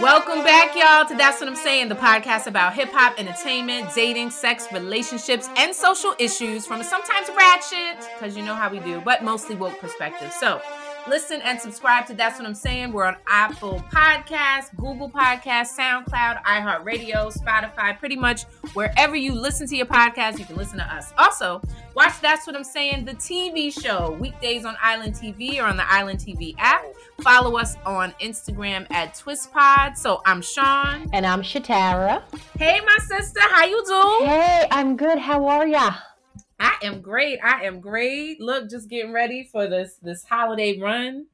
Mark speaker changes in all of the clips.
Speaker 1: Welcome back, y'all, to That's What I'm Saying, the podcast about hip hop, entertainment, dating, sex, relationships, and social issues from a sometimes ratchet, because you know how we do, but mostly woke perspective. So, listen and subscribe to That's What I'm Saying. We're on Apple Podcasts, Google Podcasts, SoundCloud, iHeartRadio, Spotify, pretty much wherever you listen to your podcast, you can listen to us. Also, watch That's What I'm Saying, the TV show, weekdays on Island TV or on the Island TV app. Follow us on Instagram at TwistPod. So I'm Sean.
Speaker 2: And I'm Shatara.
Speaker 1: Hey, my sister, how you doing?
Speaker 2: Hey, I'm good. How are ya?
Speaker 1: I am great. I am great. Look, just getting ready for this this holiday run.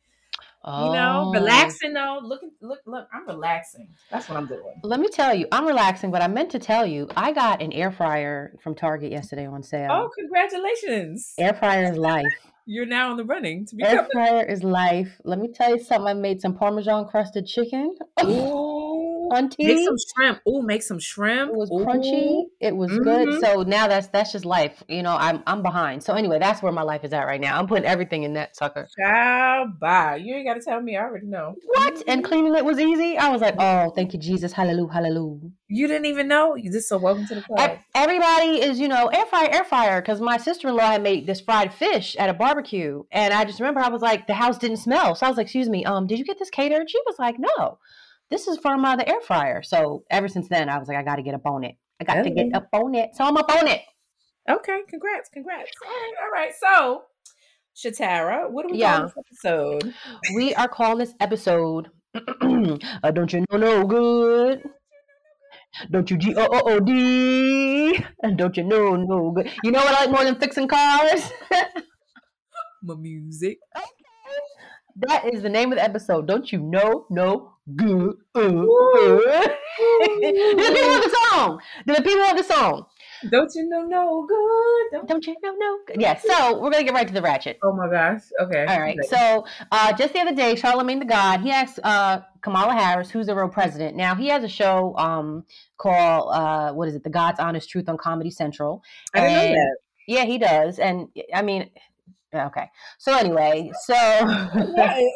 Speaker 1: Oh. You know, oh. relaxing though. Look, look, look. I'm relaxing. That's what I'm doing.
Speaker 2: Let me tell you, I'm relaxing. But I meant to tell you, I got an air fryer from Target yesterday on sale.
Speaker 1: Oh, congratulations!
Speaker 2: Air fryer is life.
Speaker 1: You're now in the running to be
Speaker 2: air fryer is life. Let me tell you something. I made some Parmesan crusted chicken.
Speaker 1: Ooh crunchy. Make some shrimp. Oh, make some shrimp.
Speaker 2: It was Ooh. crunchy. It was mm-hmm. good. So now that's that's just life. You know, I'm I'm behind. So anyway, that's where my life is at right now. I'm putting everything in that sucker.
Speaker 1: Ciao, bye. You ain't got to tell me. I already know.
Speaker 2: What? And cleaning it was easy. I was like, oh, thank you, Jesus. Hallelujah, hallelujah.
Speaker 1: You didn't even know. You just so welcome to the club.
Speaker 2: Everybody is, you know, air fryer, air fryer. Because my sister in law had made this fried fish at a barbecue, and I just remember I was like, the house didn't smell. So I was like, excuse me, um, did you get this catered? She was like, no this is from uh, the air fryer. So ever since then, I was like, I got to get up on it. I got to get up on it. So I'm up on it.
Speaker 1: Okay, congrats, congrats. All right, all right. So, Shatara, what are we yeah. calling this episode?
Speaker 2: We are calling this episode uh, Don't You Know No Good? Don't you G O O O D? And don't you know no good? You know what I like more than fixing cars?
Speaker 1: My music.
Speaker 2: That is the name of the episode. Don't you know no good? Uh, uh. the people of the song. Do the people of the song.
Speaker 1: Don't you know no good?
Speaker 2: Don't, Don't you know no good? Yes. Yeah, so we're gonna get right to the ratchet.
Speaker 1: Oh my gosh. Okay.
Speaker 2: All right. So uh, just the other day, Charlemagne the God, he asked uh, Kamala Harris, who's the real president. Now he has a show um, called uh, what is it? The God's Honest Truth on Comedy Central.
Speaker 1: I didn't know that.
Speaker 2: Yeah, he does. And I mean, Okay. So anyway, so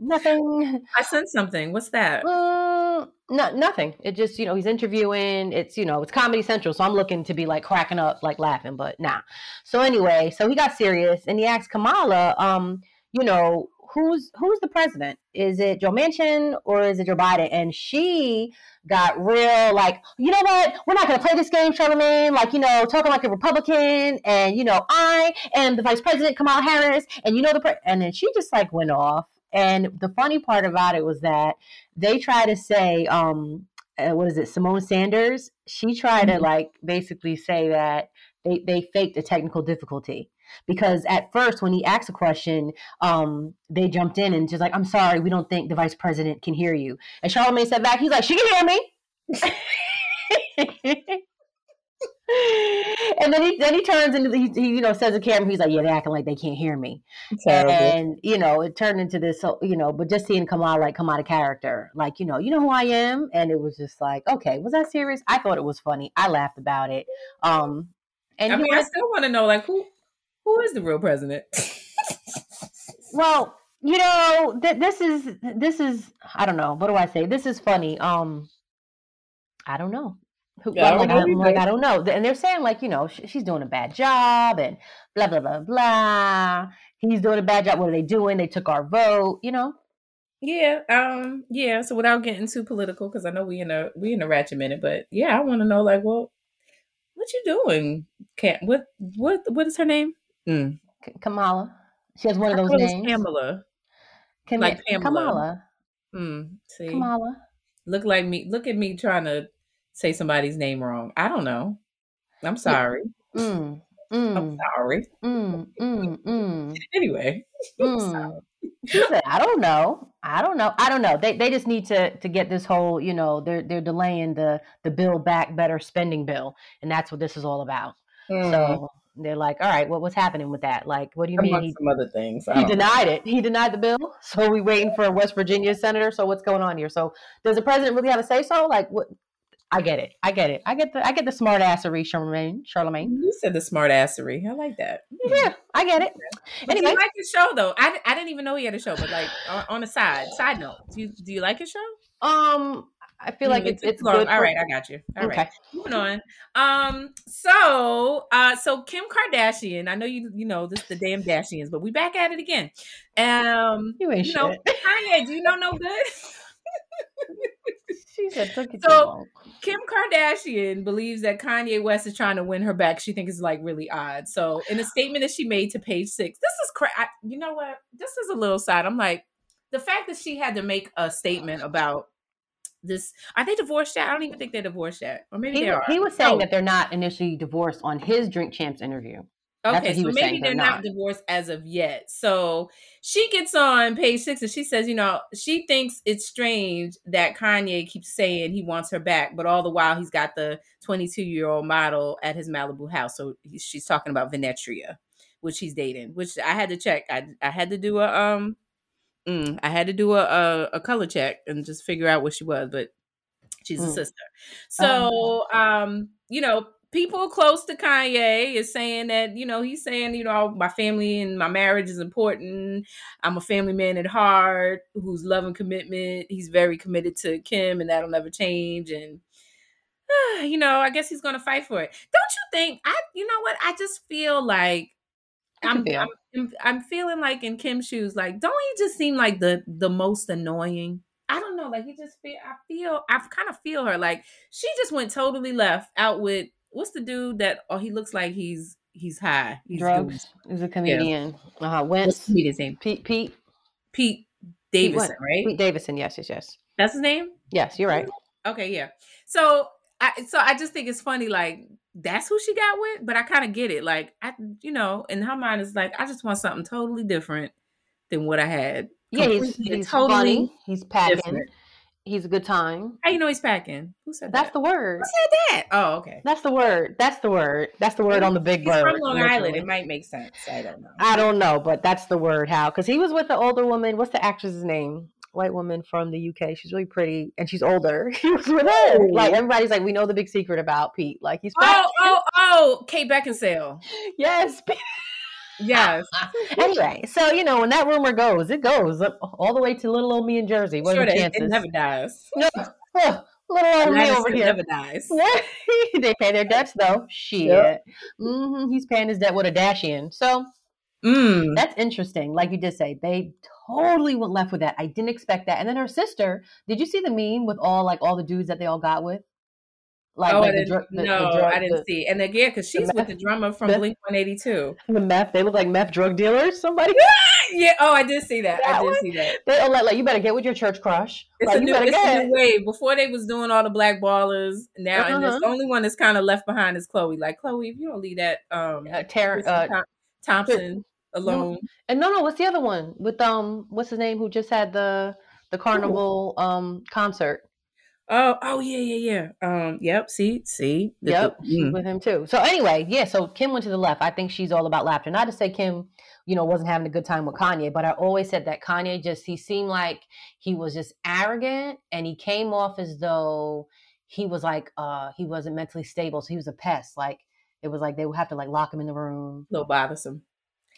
Speaker 2: nothing.
Speaker 1: I sent something. What's that?
Speaker 2: Uh, no, nothing. It just you know he's interviewing. It's you know it's Comedy Central, so I'm looking to be like cracking up, like laughing, but nah. So anyway, so he got serious and he asked Kamala, um, you know, who's who's the president? Is it Joe Manchin or is it Joe Biden? And she got real like, you know what? We're not going to play this game, Charlemagne. Like, you know, talking like a Republican, and you know, I am the Vice President, Kamala Harris, and you know the pre-. and then she just like went off. And the funny part about it was that they try to say, um, uh, what is it, Symone Sanders? She tried mm-hmm. to like basically say that they they faked a technical difficulty because at first when he asked a question um, they jumped in and just like i'm sorry we don't think the vice president can hear you. And charlemagne said back he's like she can hear me. And then he then he turns into he, he, you know says to camera he's like yeah they're acting like they can't hear me. And you know it turned into this you know but just seeing come out like come out of character like you know you know who I am? And it was just like okay was that serious? I thought it was funny. I laughed about it. Um
Speaker 1: and I mean I still want to know like who who is the real president?
Speaker 2: well, you know, th- this is this is I don't know. What do I say? This is funny. Um, I don't know. Who, yeah, like, I, am like, I don't know. And they're saying like, you know, sh- she's doing a bad job and blah blah blah blah. He's doing a bad job. What are they doing? They took our vote. You know.
Speaker 1: Yeah, um, yeah. So without getting too political, because I know we in a we in a ratchet minute, but yeah, I want to know like, well, what you doing? Can't what what what is her name?
Speaker 2: Mm. Kamala. She has one of those names.
Speaker 1: Pamela.
Speaker 2: Cam- like Pamela. Kamala.
Speaker 1: Mm, see.
Speaker 2: Kamala.
Speaker 1: Look like me. Look at me trying to say somebody's name wrong. I don't know. I'm sorry.
Speaker 2: Mm,
Speaker 1: mm, I'm sorry.
Speaker 2: Mm, mm, mm.
Speaker 1: anyway.
Speaker 2: Mm. Said, I don't know. I don't know. I don't know. They they just need to to get this whole, you know, they're they're delaying the the Build Back Better spending bill. And that's what this is all about. So they're like, all right, well, what's happening with that? Like, what do you mean?
Speaker 1: He, some other things.
Speaker 2: He denied it. He denied the bill. So we waiting for a West Virginia senator. So what's going on here? So does the president really have a say so? Like, what? I get it. I get it. I get the I get the smart assery, Charlemagne. Charlemagne.
Speaker 1: You said the smart assery. I like that.
Speaker 2: Yeah, I get it.
Speaker 1: But like his show though? I, I didn't even know he had a show, but like on, on a side side note, do you do you like his show?
Speaker 2: Um, I feel like it's it's good.
Speaker 1: All right, I got you. All right,
Speaker 2: Okay.
Speaker 1: moving on. Um, so uh, so Kim Kardashian. I know you you know this the damn Dashians, but we back at it again. Um,
Speaker 2: You ain't
Speaker 1: you know,
Speaker 2: shit.
Speaker 1: Kanye, do you know no good?
Speaker 2: She said took it
Speaker 1: So-. Kim Kardashian believes that Kanye West is trying to win her back. She thinks it's like really odd. So, in a statement that she made to Page Six, this is cra- I, you know what? This is a little side. I'm like, the fact that she had to make a statement about this. Are they divorced yet? I don't even think they're divorced yet, or maybe
Speaker 2: He,
Speaker 1: they are.
Speaker 2: he was saying
Speaker 1: Oh.
Speaker 2: that they're not initially divorced on his Drink Champs interview.
Speaker 1: Okay, so
Speaker 2: was
Speaker 1: maybe they're not
Speaker 2: not.
Speaker 1: divorced as of yet. So she gets on page six and she says, you know, she thinks it's strange that Kanye keeps saying he wants her back, but all the while he's got the 22 year old model at his Malibu house. So he- she's talking about Vinetria, which he's dating, which I had to check. I I had to do a um, mm, I had to do a, a a color check and just figure out what she was, but she's a
Speaker 2: Mm.
Speaker 1: sister. So um, you know, people close to Kanye is saying that, you know, he's saying, you know, my family and my marriage is important. I'm a family man at heart who's love and commitment. He's very committed to Kim and that'll never change. And you know, I guess he's gonna fight for it. Don't you think? I you know what? I just feel like I'm. I'm I'm feeling like in Kim's shoes, like, don't he just seem like the the most annoying? I don't know, like he just feel I feel I kind of feel her. Like she just went totally left out with what's the dude that oh he looks like he's he's high. He's
Speaker 2: Drugs. He's a comedian. Uh,
Speaker 1: doing- What's
Speaker 2: Wentz.
Speaker 1: the name?
Speaker 2: Pete. Pete.
Speaker 1: Pete
Speaker 2: Pete
Speaker 1: Davidson,
Speaker 2: what?
Speaker 1: right?
Speaker 2: Pete Davidson. Yes. Yes. Yes.
Speaker 1: That's his name?
Speaker 2: Yes. You're right.
Speaker 1: Okay, yeah. So I so I just think it's funny, like that's who she got with, but I kind of get it. Like I, you know, in her mind is like I just want something totally different than what I had.
Speaker 2: Yeah. He's, he's funny. He's packing.
Speaker 1: different.
Speaker 2: He's a good time.
Speaker 1: How you know he's packing? Who said that?
Speaker 2: That's
Speaker 1: that?
Speaker 2: the word.
Speaker 1: Who said that? Oh, okay.
Speaker 2: That's the word. That's the word. That's the word on the big
Speaker 1: He's
Speaker 2: bird.
Speaker 1: from Long Island. It might make sense. I don't know.
Speaker 2: I don't know, but that's the word. How? Because he was with the older woman. What's the actress's name? White woman from the UK. She's really pretty and she's older. He was with. Like everybody's like, we know the big secret about Pete. Like he's
Speaker 1: Oh, oh, oh, Kate Beckinsale.
Speaker 2: yes.
Speaker 1: Yes.
Speaker 2: anyway, so you know when that rumor goes, it goes up all the way to little old me in Jersey. What
Speaker 1: sure,
Speaker 2: are the chances?
Speaker 1: it never dies.
Speaker 2: No, oh, little old me over here.
Speaker 1: never dies.
Speaker 2: they pay their debts though. Shit.
Speaker 1: Yep.
Speaker 2: hmm He's paying his debt with a dash in. So
Speaker 1: Mm.
Speaker 2: That's interesting. Like you did say, they totally went left with that. I didn't expect that. And then her sister, did you see the meme with all like all the dudes that they all got with? Like,
Speaker 1: oh,
Speaker 2: like
Speaker 1: I
Speaker 2: the
Speaker 1: didn't.
Speaker 2: the- the
Speaker 1: no,
Speaker 2: drug-
Speaker 1: I didn't
Speaker 2: the-
Speaker 1: see. And again, because she's with
Speaker 2: meth-
Speaker 1: the drummer from
Speaker 2: the-
Speaker 1: Blink One Eighty Two.
Speaker 2: the meth. They look like meth drug dealers. Somebody
Speaker 1: Yeah. Oh, I did see that. I did
Speaker 2: one?
Speaker 1: see that.
Speaker 2: they all like, like you better get with your church crush.
Speaker 1: It's
Speaker 2: like,
Speaker 1: a new, it's a new wave. Before they was doing all the black ballers. Now, and
Speaker 2: Uh-huh.
Speaker 1: the only one that's kind of left behind is Khloe. Like Khloe, if you don't leave that um
Speaker 2: Uh, Tara, uh,
Speaker 1: Thom- Thompson alone,
Speaker 2: and no, no, what's the other one with um, what's his name? Who just had the the carnival um concert?
Speaker 1: Oh, oh yeah, yeah, yeah. Um, yep. See, see.
Speaker 2: Yep,
Speaker 1: the- mm.
Speaker 2: with him too. So anyway, yeah. So Kim went to the left. I think she's all about laughter. Not to say Kim, you know, wasn't having a good time with Kanye, but I always said that Kanye just he seemed like he was just arrogant, and he came off as though he was like uh he wasn't mentally stable. So he was a pest. Like it was like they would have to like lock him in the room.
Speaker 1: A little bothersome.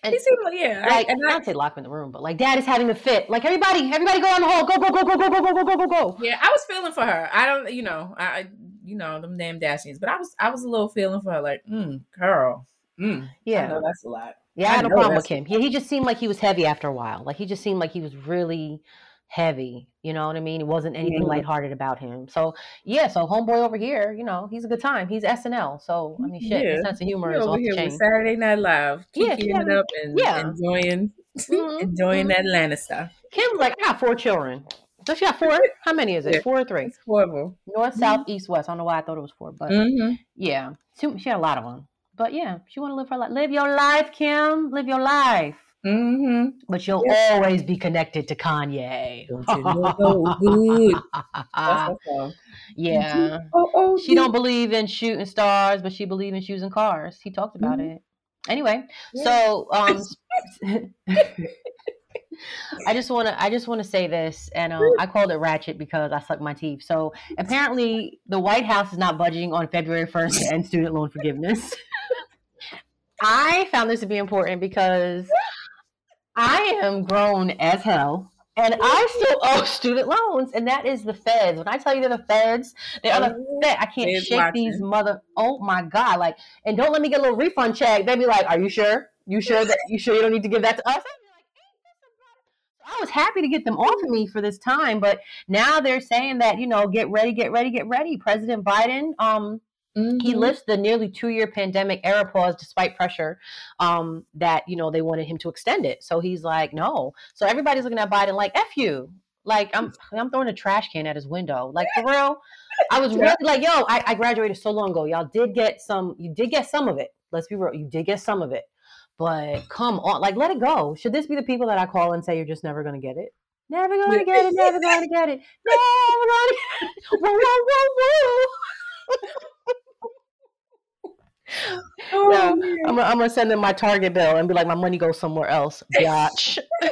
Speaker 2: And
Speaker 1: He seemed like yeah. I-
Speaker 2: like
Speaker 1: and I-
Speaker 2: not say lock in the room, but like dad is having a fit. Like everybody, everybody go on the hall. Go, go, go, go, go, go, go, go, go, go, go.
Speaker 1: Yeah, I was feeling for her. I don't, you know, I, I- you know, them damn Dashians, but I was, I was a little feeling for her, like, mm, girl, mm, I
Speaker 2: Yeah.
Speaker 1: know that's a lot.
Speaker 2: Yeah, I
Speaker 1: I
Speaker 2: had
Speaker 1: know
Speaker 2: problem with him. Yeah, he just seemed like he was heavy after a while. Like he just seemed like he was really heavy. You know what I mean? It wasn't anything
Speaker 1: Mhm.
Speaker 2: lighthearted about him. So yeah, so homeboy over here, you know, he's a good time. He's SNL. So I mean, shit,
Speaker 1: Yeah.
Speaker 2: his sense of humor is
Speaker 1: over here with Saturday Night Live,
Speaker 2: Yeah, yeah,
Speaker 1: it up and
Speaker 2: yeah.
Speaker 1: enjoying,
Speaker 2: Mhm,
Speaker 1: enjoying
Speaker 2: mhm.
Speaker 1: that Atlanta stuff.
Speaker 2: Kim's like, I got four children. Does she got four? How many is it?
Speaker 1: Yeah.
Speaker 2: Four or three?
Speaker 1: It's horrible.
Speaker 2: North, south, east, west. I don't know why I thought it was four, but
Speaker 1: Mm-hmm.
Speaker 2: yeah, she, she had a lot of them. But yeah, she want to live her life. Live your life, Kim. Live your life.
Speaker 1: Mm-hmm.
Speaker 2: But you'll
Speaker 1: Yeah.
Speaker 2: always be connected to Kanye.
Speaker 1: Don't you know good? That's her song.
Speaker 2: yeah.
Speaker 1: Oh, oh,
Speaker 2: She don't believe in shooting stars, but she believe in shoes and cars. He talked about
Speaker 1: Mhm.
Speaker 2: it. Anyway,
Speaker 1: Yeah.
Speaker 2: so um I just want to I just want to say this and um, I called it ratchet because I suck my teeth. So apparently the White House is not budging on February 1st to end student loan forgiveness. I found this to be important because I am grown as hell and I still owe student loans, and that is the feds. When I tell you they're the feds, they are the
Speaker 1: Oh,
Speaker 2: feds. I can't shake these mother. Oh my god! Like, and don't let me get a little refund check. They'd be like, "Are you sure? You sure that you sure you don't need to give that to us?" I'd be like, "Ain't this about it?" I was happy to get them off of me for this time, but now they're saying that you know, get ready, get ready, get ready. President Biden, um, he
Speaker 1: Mhm.
Speaker 2: lifts the nearly two year pandemic era pause despite pressure um, that you know they wanted him to extend it. So he's like, no. So everybody's looking at Biden like, f you. Like I'm I'm throwing a trash can at his window. Like for real. I was really like, yo, I, I graduated so long ago. Y'all did get some. You did get some of it. Let's be real. You did get some of it. But come on, like let it go. Should this be the people that I call and say you're just never gonna get it? Never gonna get it. Never gonna get it. Never gonna get it. Whoa, whoa, whoa, whoa.
Speaker 1: Oh,
Speaker 2: Yeah. I'm, gonna- I'm gonna send them my Target bill and be like, my money goes somewhere else, biatch.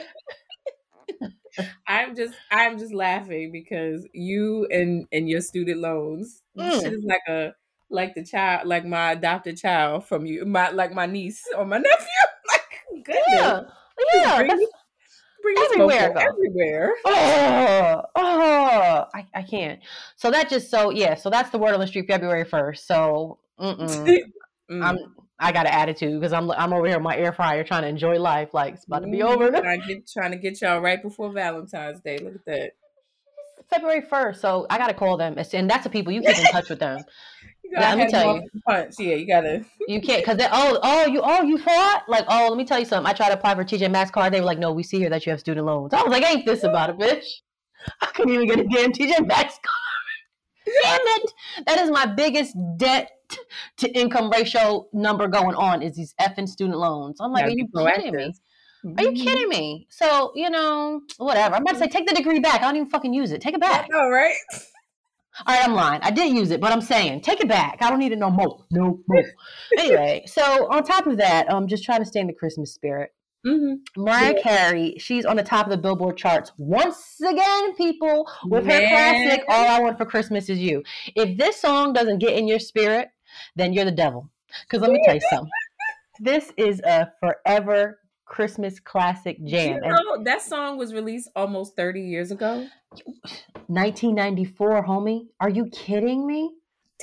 Speaker 1: I'm just I'm just laughing because you and and your student loans
Speaker 2: Mm.
Speaker 1: is like a like the child like my adopted child from you my like my niece or my nephew like goodness
Speaker 2: yeah, yeah.
Speaker 1: bring, bring
Speaker 2: everywhere,
Speaker 1: everywhere
Speaker 2: Oh, oh, I, I can't. So that just so yeah. So that's the word on the street, February first. So mm-mm.
Speaker 1: Mm.
Speaker 2: I'm I got an attitude because I'm I'm over here in my air fryer trying to enjoy life. Like it's about to be over.
Speaker 1: Mhm. Trying to get, trying to get y'all right before Valentine's Day. Look at that.
Speaker 2: February first. So I gotta call them, and that's the people you keep in touch with them.
Speaker 1: You
Speaker 2: Let me tell you.
Speaker 1: punch. Yeah, you gotta.
Speaker 2: You can't because they oh oh you oh you fought like oh let me tell you something. I tried to apply for TJ Maxx card. They were like, no, we see here that you have student loans. I was like, ain't this about a bitch? I couldn't even get a damn TJ Maxx card. Damn it! That is my biggest debt to income ratio number going on is these effing student loans. I'm like, are you kidding me? Are you
Speaker 1: Mhm.
Speaker 2: kidding me? So you know whatever. I'm about to say take the degree back. I don't even fucking use it. Take it
Speaker 1: I
Speaker 2: back.
Speaker 1: know, right?
Speaker 2: All right, I'm lying. I did use it, but I'm saying take it back. I don't need it no more. No more. anyway, so on top of that, I'm just trying to stay in the Christmas spirit.
Speaker 1: Mm-hmm.
Speaker 2: Mariah Carey, she's on the top of the Billboard charts once again, people, with her classic "All I Want for Christmas Is You." If this song doesn't get in your spirit, then you're the devil. Because let me tell you something. This is a forever Christmas classic jam.
Speaker 1: You know, that song was released almost 30 years ago.
Speaker 2: 1994, homie. Are you kidding me?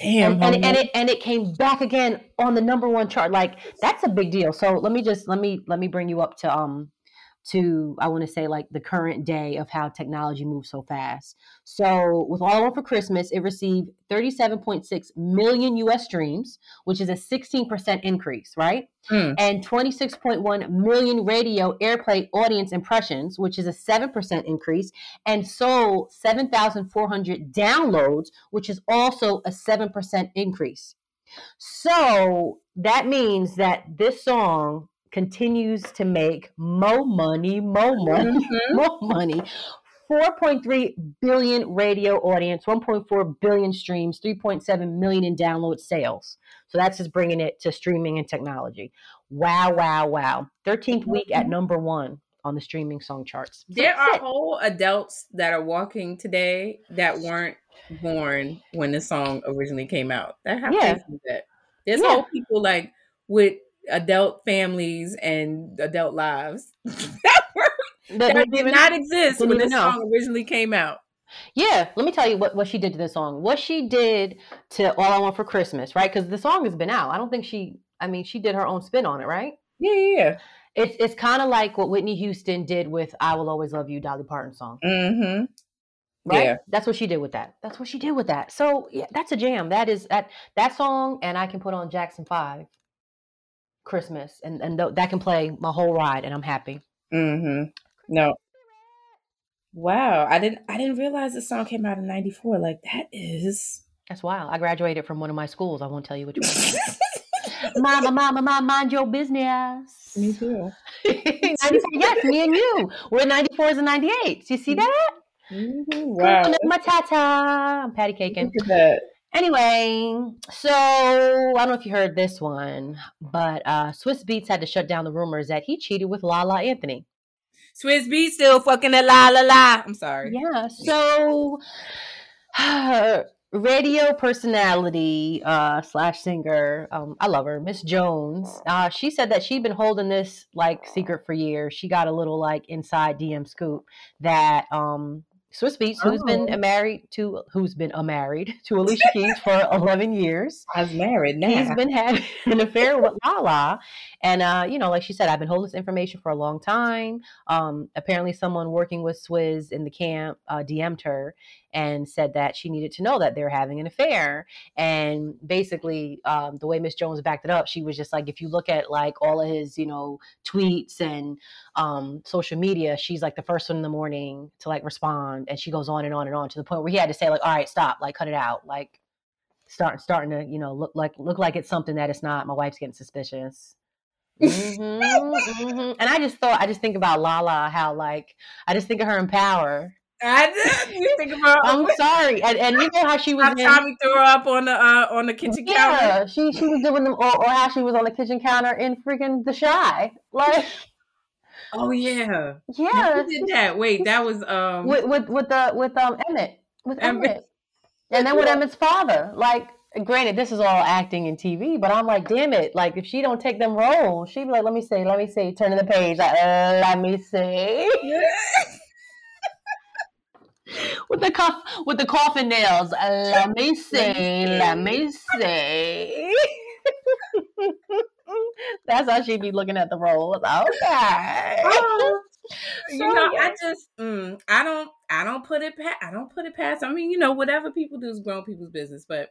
Speaker 1: Damn.
Speaker 2: and, and, and it and it came back again on the number one chart like that's a big deal so let me just let me let me bring you up to um to i want to say like the current day of how technology moves so fast so with all I want for christmas it received 37.6 million us streams which is a 16% increase right
Speaker 1: Mm.
Speaker 2: and 26.1 million radio airplay audience impressions, which is a 7% increase, and sold 7,400 downloads, which is also a 7% increase. So that means that this song continues to make more money, more money,
Speaker 1: Mhm.
Speaker 2: more money. 4.3 billion radio audience, 1.4 billion streams, 3.7 million in download sales. So that's just bringing it to streaming and technology. Wow, wow, wow. 13th week at number one on the streaming song charts. So
Speaker 1: There are
Speaker 2: it.
Speaker 1: whole adults that are walking today that weren't born when the song originally came out. That how
Speaker 2: Yeah.
Speaker 1: that? There's
Speaker 2: Yeah.
Speaker 1: whole people like with adult families and adult lives that were
Speaker 2: That
Speaker 1: that did not exist when this
Speaker 2: know.
Speaker 1: song originally came out.
Speaker 2: Yeah, let me tell you what, what she did to this song. What she did to All I Want for Christmas, right? Because the song has been out. I don't think she, I mean, she did her own spin on it, right?
Speaker 1: Yeah, yeah, yeah.
Speaker 2: It's it's kind of like what Whitney Houston did with "I Will Always Love You," Dolly Parton song,
Speaker 1: Mm-hmm.
Speaker 2: right?
Speaker 1: Yeah.
Speaker 2: That's what she did with that. That's what she did with that. So yeah, that's a jam. That is that that song, and I can put on Jackson Five, Christmas, and and th- that can play my whole ride, and I'm happy.
Speaker 1: Mm-hmm. No. Wow. I didn't I didn't realize the song came out in ninety four. Like that is
Speaker 2: That's wild. I graduated from one of my schools. I won't tell you which one. mama, mama, mama, mind your business.
Speaker 1: Me too.
Speaker 2: 94, yes, me and you. We're 94s and 98s. You see that?
Speaker 1: Mhm. Wow.
Speaker 2: Matata. I'm patty caking.
Speaker 1: Look at that.
Speaker 2: Anyway, so I don't know if you heard this one, but uh, Swizz Beatz had to shut down the rumors that he cheated with Lala Anthony.
Speaker 1: Swizz Beatz still fucking a la la la. I'm sorry.
Speaker 2: Yeah, so radio personality uh, slash singer. Um, I love her, Miss Jones. Uh, she said that she'd been holding this like secret for years. She got a little like inside DM scoop that um, Swizz Beatz, who's been married to who's been a married to Alicia Keys for eleven years.
Speaker 3: I was married now.
Speaker 2: He's been having an affair with Lala, and uh, you know, like she said, I've been holding this information for a long time. Um, apparently, someone working with Swizz in the camp uh, DM'd her and said that she needed to know that they're having an affair. And basically, um, the way Miss Jones backed it up, she was just like, if you look at like all of his, you know, tweets and um, social media, she's like the first one in the morning to like respond, and she goes on and on and on to the point where he had to say like, all right, stop, like cut it out, like start starting to you know look like look like it's something that it's not. My wife's getting suspicious. mm-hmm, mm-hmm. And I just thought, I just think about Lala, how like I just think of her in power
Speaker 1: I did. You think about?
Speaker 2: I'm sorry, and, and you know how she was.
Speaker 1: How Tommy threw her up on the uh, on the kitchen yeah, counter.
Speaker 2: Yeah, she she was doing them, or, or how she was on the kitchen counter in freaking The Chi, like.
Speaker 1: Oh yeah,
Speaker 2: yeah.
Speaker 1: Who did that? Wait, that was um
Speaker 2: with with with the with um Emmett with Emmett, Emmett. and then with Emmett's father. Like, granted, this is all acting and TV, but I'm like, damn it! Like, if she don't take them roles, she'd be like, let me see, let me see, turning the page, like, uh, let me see. with the cuff with the coffin nails. Let me see. Let me see. That's how she'd be looking at the rolls. Okay. Oh,
Speaker 1: you know, I just mm, I don't I don't put it past I don't put it past. I mean, you know, whatever people do is grown people's business, but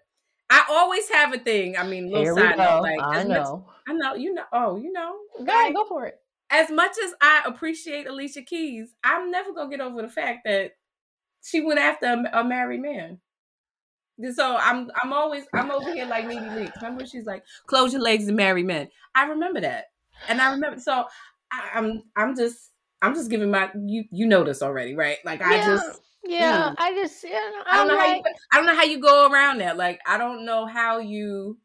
Speaker 1: I always have a thing. I mean, little side note, like
Speaker 2: I know,
Speaker 1: much, I know, you know. Oh, you know,
Speaker 2: go ahead, go for it.
Speaker 1: As much as I appreciate Alicia Keys, I'm never gonna get over the fact that she went after a, a married man. So I'm I'm always I'm over here like Needy Leaks. Remember, she's like, "Close your legs and marry men." I remember that, and I remember. So I, am I'm, I'm just I'm just giving my you you know this already, right? Like I
Speaker 2: yeah.
Speaker 1: just
Speaker 2: yeah, mm. I just
Speaker 1: you know, I don't know like... how you I don't know how you go around that. Like I don't know how you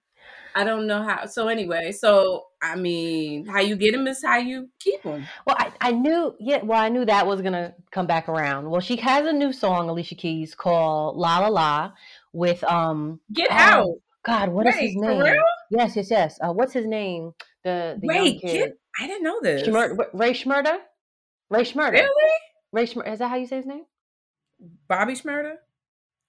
Speaker 1: I don't know how. So anyway, so I mean, how you get them is how you keep them.
Speaker 2: Well, I, I knew, yeah. Well, I knew that was gonna come back around. Well, she has a new song, Alicia Keys, called "La La La," with um.
Speaker 1: Get um, out.
Speaker 2: God, what Wait, is his name? Yes, yes, yes. Uh, what's his name? The the Wait, young kid. Get,
Speaker 1: I didn't know this.
Speaker 2: Shmur- Rae Sremmurd. Rae Sremmurd.
Speaker 1: Really?
Speaker 2: Rae Sremmurd. Is that how you say his name?
Speaker 1: Bobby Shmurda.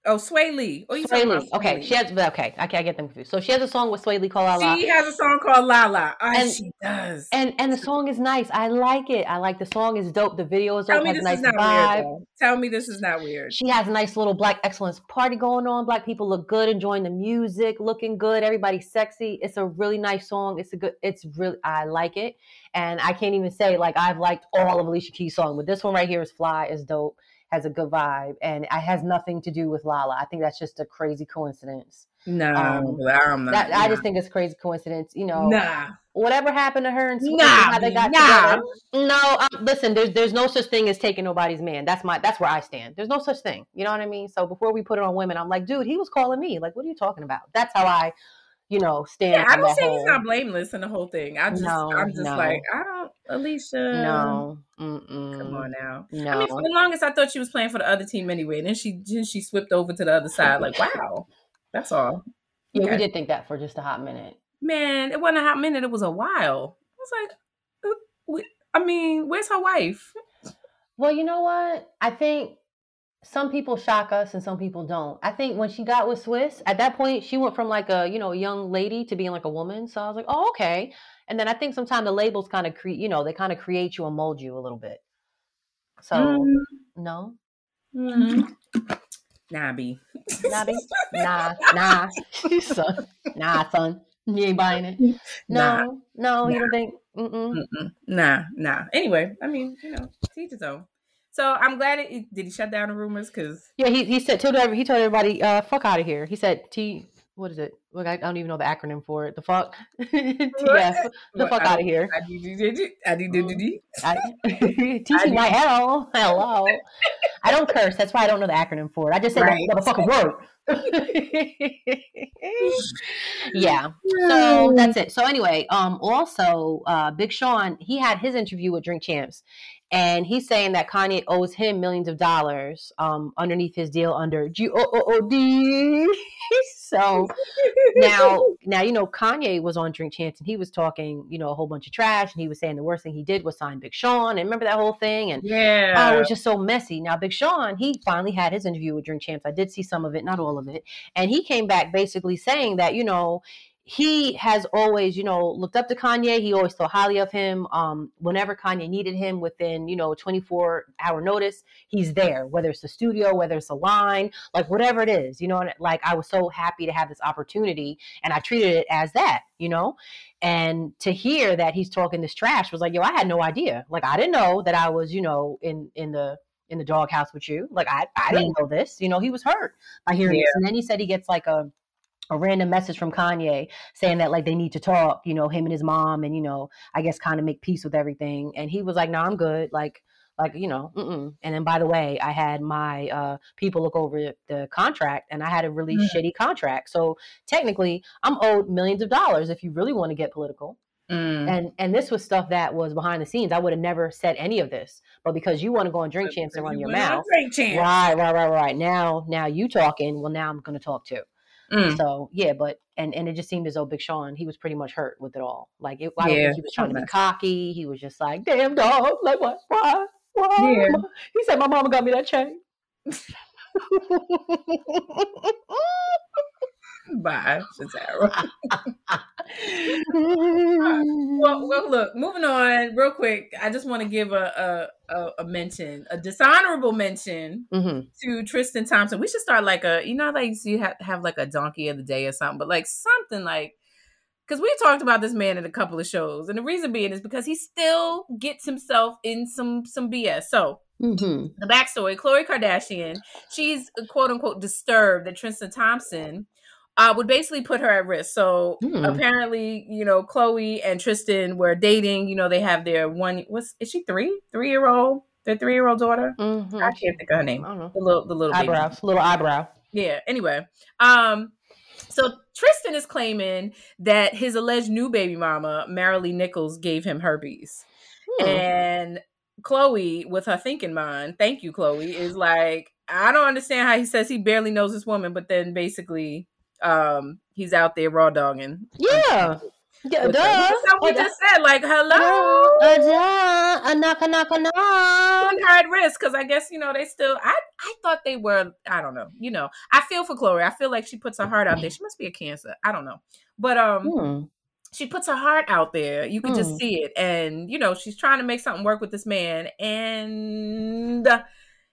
Speaker 1: Oh, Swae Lee. Oh, you
Speaker 2: Swae Lee. Okay, she has. Okay, I can't get them confused. So she has a song with Swae Lee called La
Speaker 1: La. She has a song called La La. Oh, and, she does.
Speaker 2: And and the song is nice. I like it. I like the song. is dope. The video is dope.
Speaker 1: Tell me this
Speaker 2: nice
Speaker 1: is not vibe. weird. Though. Tell me this is not weird.
Speaker 2: She has a nice little black excellence party going on. Black people look good, enjoying the music, looking good. Everybody's sexy. It's a really nice song. It's a good. It's really. I like it, and I can't even say like I've liked all of Alicia Keys' song, but this one right here is fly. is dope has a good vibe, and it has nothing to do with Lala. I think that's just a crazy coincidence.
Speaker 1: No, um, I'm not.
Speaker 2: That, nah. I just think it's crazy coincidence. You know,
Speaker 1: nah.
Speaker 2: Whatever happened to her and
Speaker 1: Sweden, nah, how they got nah.
Speaker 2: together? No, um, listen. There's there's no such thing as taking nobody's man. That's my that's where I stand. There's no such thing. You know what I mean? So before we put it on women, I'm like, dude, he was calling me. Like, what are you talking about? That's how I you know, stand.
Speaker 1: Yeah, I don't say whole... he's not blameless in the whole thing. I just, no, I'm just no. like, I don't, Alicia.
Speaker 2: No,
Speaker 1: Mm-mm. come on now.
Speaker 2: No.
Speaker 1: I mean, for the longest, I thought she was playing for the other team anyway, and then she, then she slipped over to the other side. Like, wow, that's all.
Speaker 2: Yeah, okay. we did think that for just a hot minute.
Speaker 1: Man, it wasn't a hot minute. It was a while. I was like, uh, I mean, where's her wife?
Speaker 2: Well, you know what? I think some people shock us and some people don't. I think when she got with Swizz, at that point, she went from like a, you know, young lady to being like a woman. So I was like, oh, okay. And then I think sometimes the labels kind of create, you know, they kind of create you and mold you a little bit. So, mm. no.
Speaker 1: Mm. Nah, B.
Speaker 2: Nah, B. Nah, nah. son. Nah, son. You ain't buying it. No, nah. no, nah. you don't think. Mm-mm.
Speaker 1: Mm-mm. Nah, nah. Anyway, I mean, you know, teach his own. So I'm glad it did he shut down the rumors? Because
Speaker 2: yeah he he said told every, he told everybody uh fuck out of here. He said T what is it? Look I, don't even know the acronym for it. The fuck? TF the fuck out of here. I did TCYL hello I don't curse. That's why I don't know the acronym for it. I just say right. the motherfucking word yeah. So that's it. So anyway, um, also uh, Big Sean he had his interview with Drink Champs, and he's saying that Kanye owes him millions of dollars um, underneath his deal under G O O O D. so now, now you know Kanye was on Drink Champs and he was talking, you know, a whole bunch of trash, and he was saying the worst thing he did was sign Big Sean. And remember that whole thing? And
Speaker 1: yeah,
Speaker 2: oh, it was just so messy. Now, Big Sean, he finally had his interview with Drink Champs. I did see some of it, not all of it, and he came back basically saying that you know he has always, you know, looked up to Kanye. He always thought highly of him. Um, whenever Kanye needed him within, you know, 24 hour notice, he's there, whether it's the studio, whether it's a line, like whatever it is, you know, and like I was so happy to have this opportunity and I treated it as that, you know, and to hear that he's talking this trash was like, yo, I had no idea. Like, I didn't know that I was, you know, in, in the, in the doghouse with you. Like, I, I didn't know this, you know, he was hurt by hearing yeah. this. And then he said he gets like a, a random message from Kanye saying that like they need to talk, you know, him and his mom, and you know, I guess kind of make peace with everything. And he was like, "No, nah, I'm good." Like, like you know, mm-mm. and then by the way, I had my uh, people look over the contract, and I had a really mm. shitty contract. So technically, I'm owed millions of dollars if you really want to get political. Mm. And and this was stuff that was behind the scenes. I would have never said any of this, but because you want to go on Drink Champs and run you your mouth, right, right, right, right. Now, now you talking. Well, now I'm going to talk too. Mm. So yeah, but and and it just seemed as though Big Sean he was pretty much hurt with it all. Like it, I don't think he was trying to be cocky. He was just like, "Damn dog, like what? Why? Why?" Yeah. He said, "My mama got me that chain."
Speaker 1: Bye, Shatara. well, well, look, moving on real quick. I just want to give a, a, a mention, a dishonorable mention mm-hmm. to Tristan Thompson. We should start like a, you know, like you have, have like a donkey of the day or something, but like something like because we talked about this man in a couple of shows, and the reason being is because he still gets himself in some some BS. So mm-hmm. the backstory: Khloe Kardashian, she's quote unquote disturbed that Tristan Thompson uh, would basically put her at risk. So hmm. apparently, you know, Khloe and Tristan were dating. You know, they have their one. What's is she three? Three year old. Their three year old daughter. Mm-hmm. I can't think of her name. I don't know. The little, the little
Speaker 2: eyebrows, baby. little eyebrow.
Speaker 1: Yeah. Anyway, um, so Tristan is claiming that his alleged new baby mama, Maralee Nichols, gave him herpes, hmm. and Khloe, with her thinking mind, thank you, Khloe, is like, I don't understand how he says he barely knows this woman, but then basically um he's out there raw dogging.
Speaker 2: Yeah. Yeah, duh.
Speaker 1: We just said. Like, hello.
Speaker 2: Uh, duh. A knock, a knock, a knock.
Speaker 1: Her at risk because I guess you know they still. I I thought they were. I don't know. You know, I feel for Khloe. I feel like she puts her heart out there. She must be a cancer. I don't know, but um. Hmm. She puts her heart out there. You can just hmm. see it. And, you know, she's trying to make something work with this man. And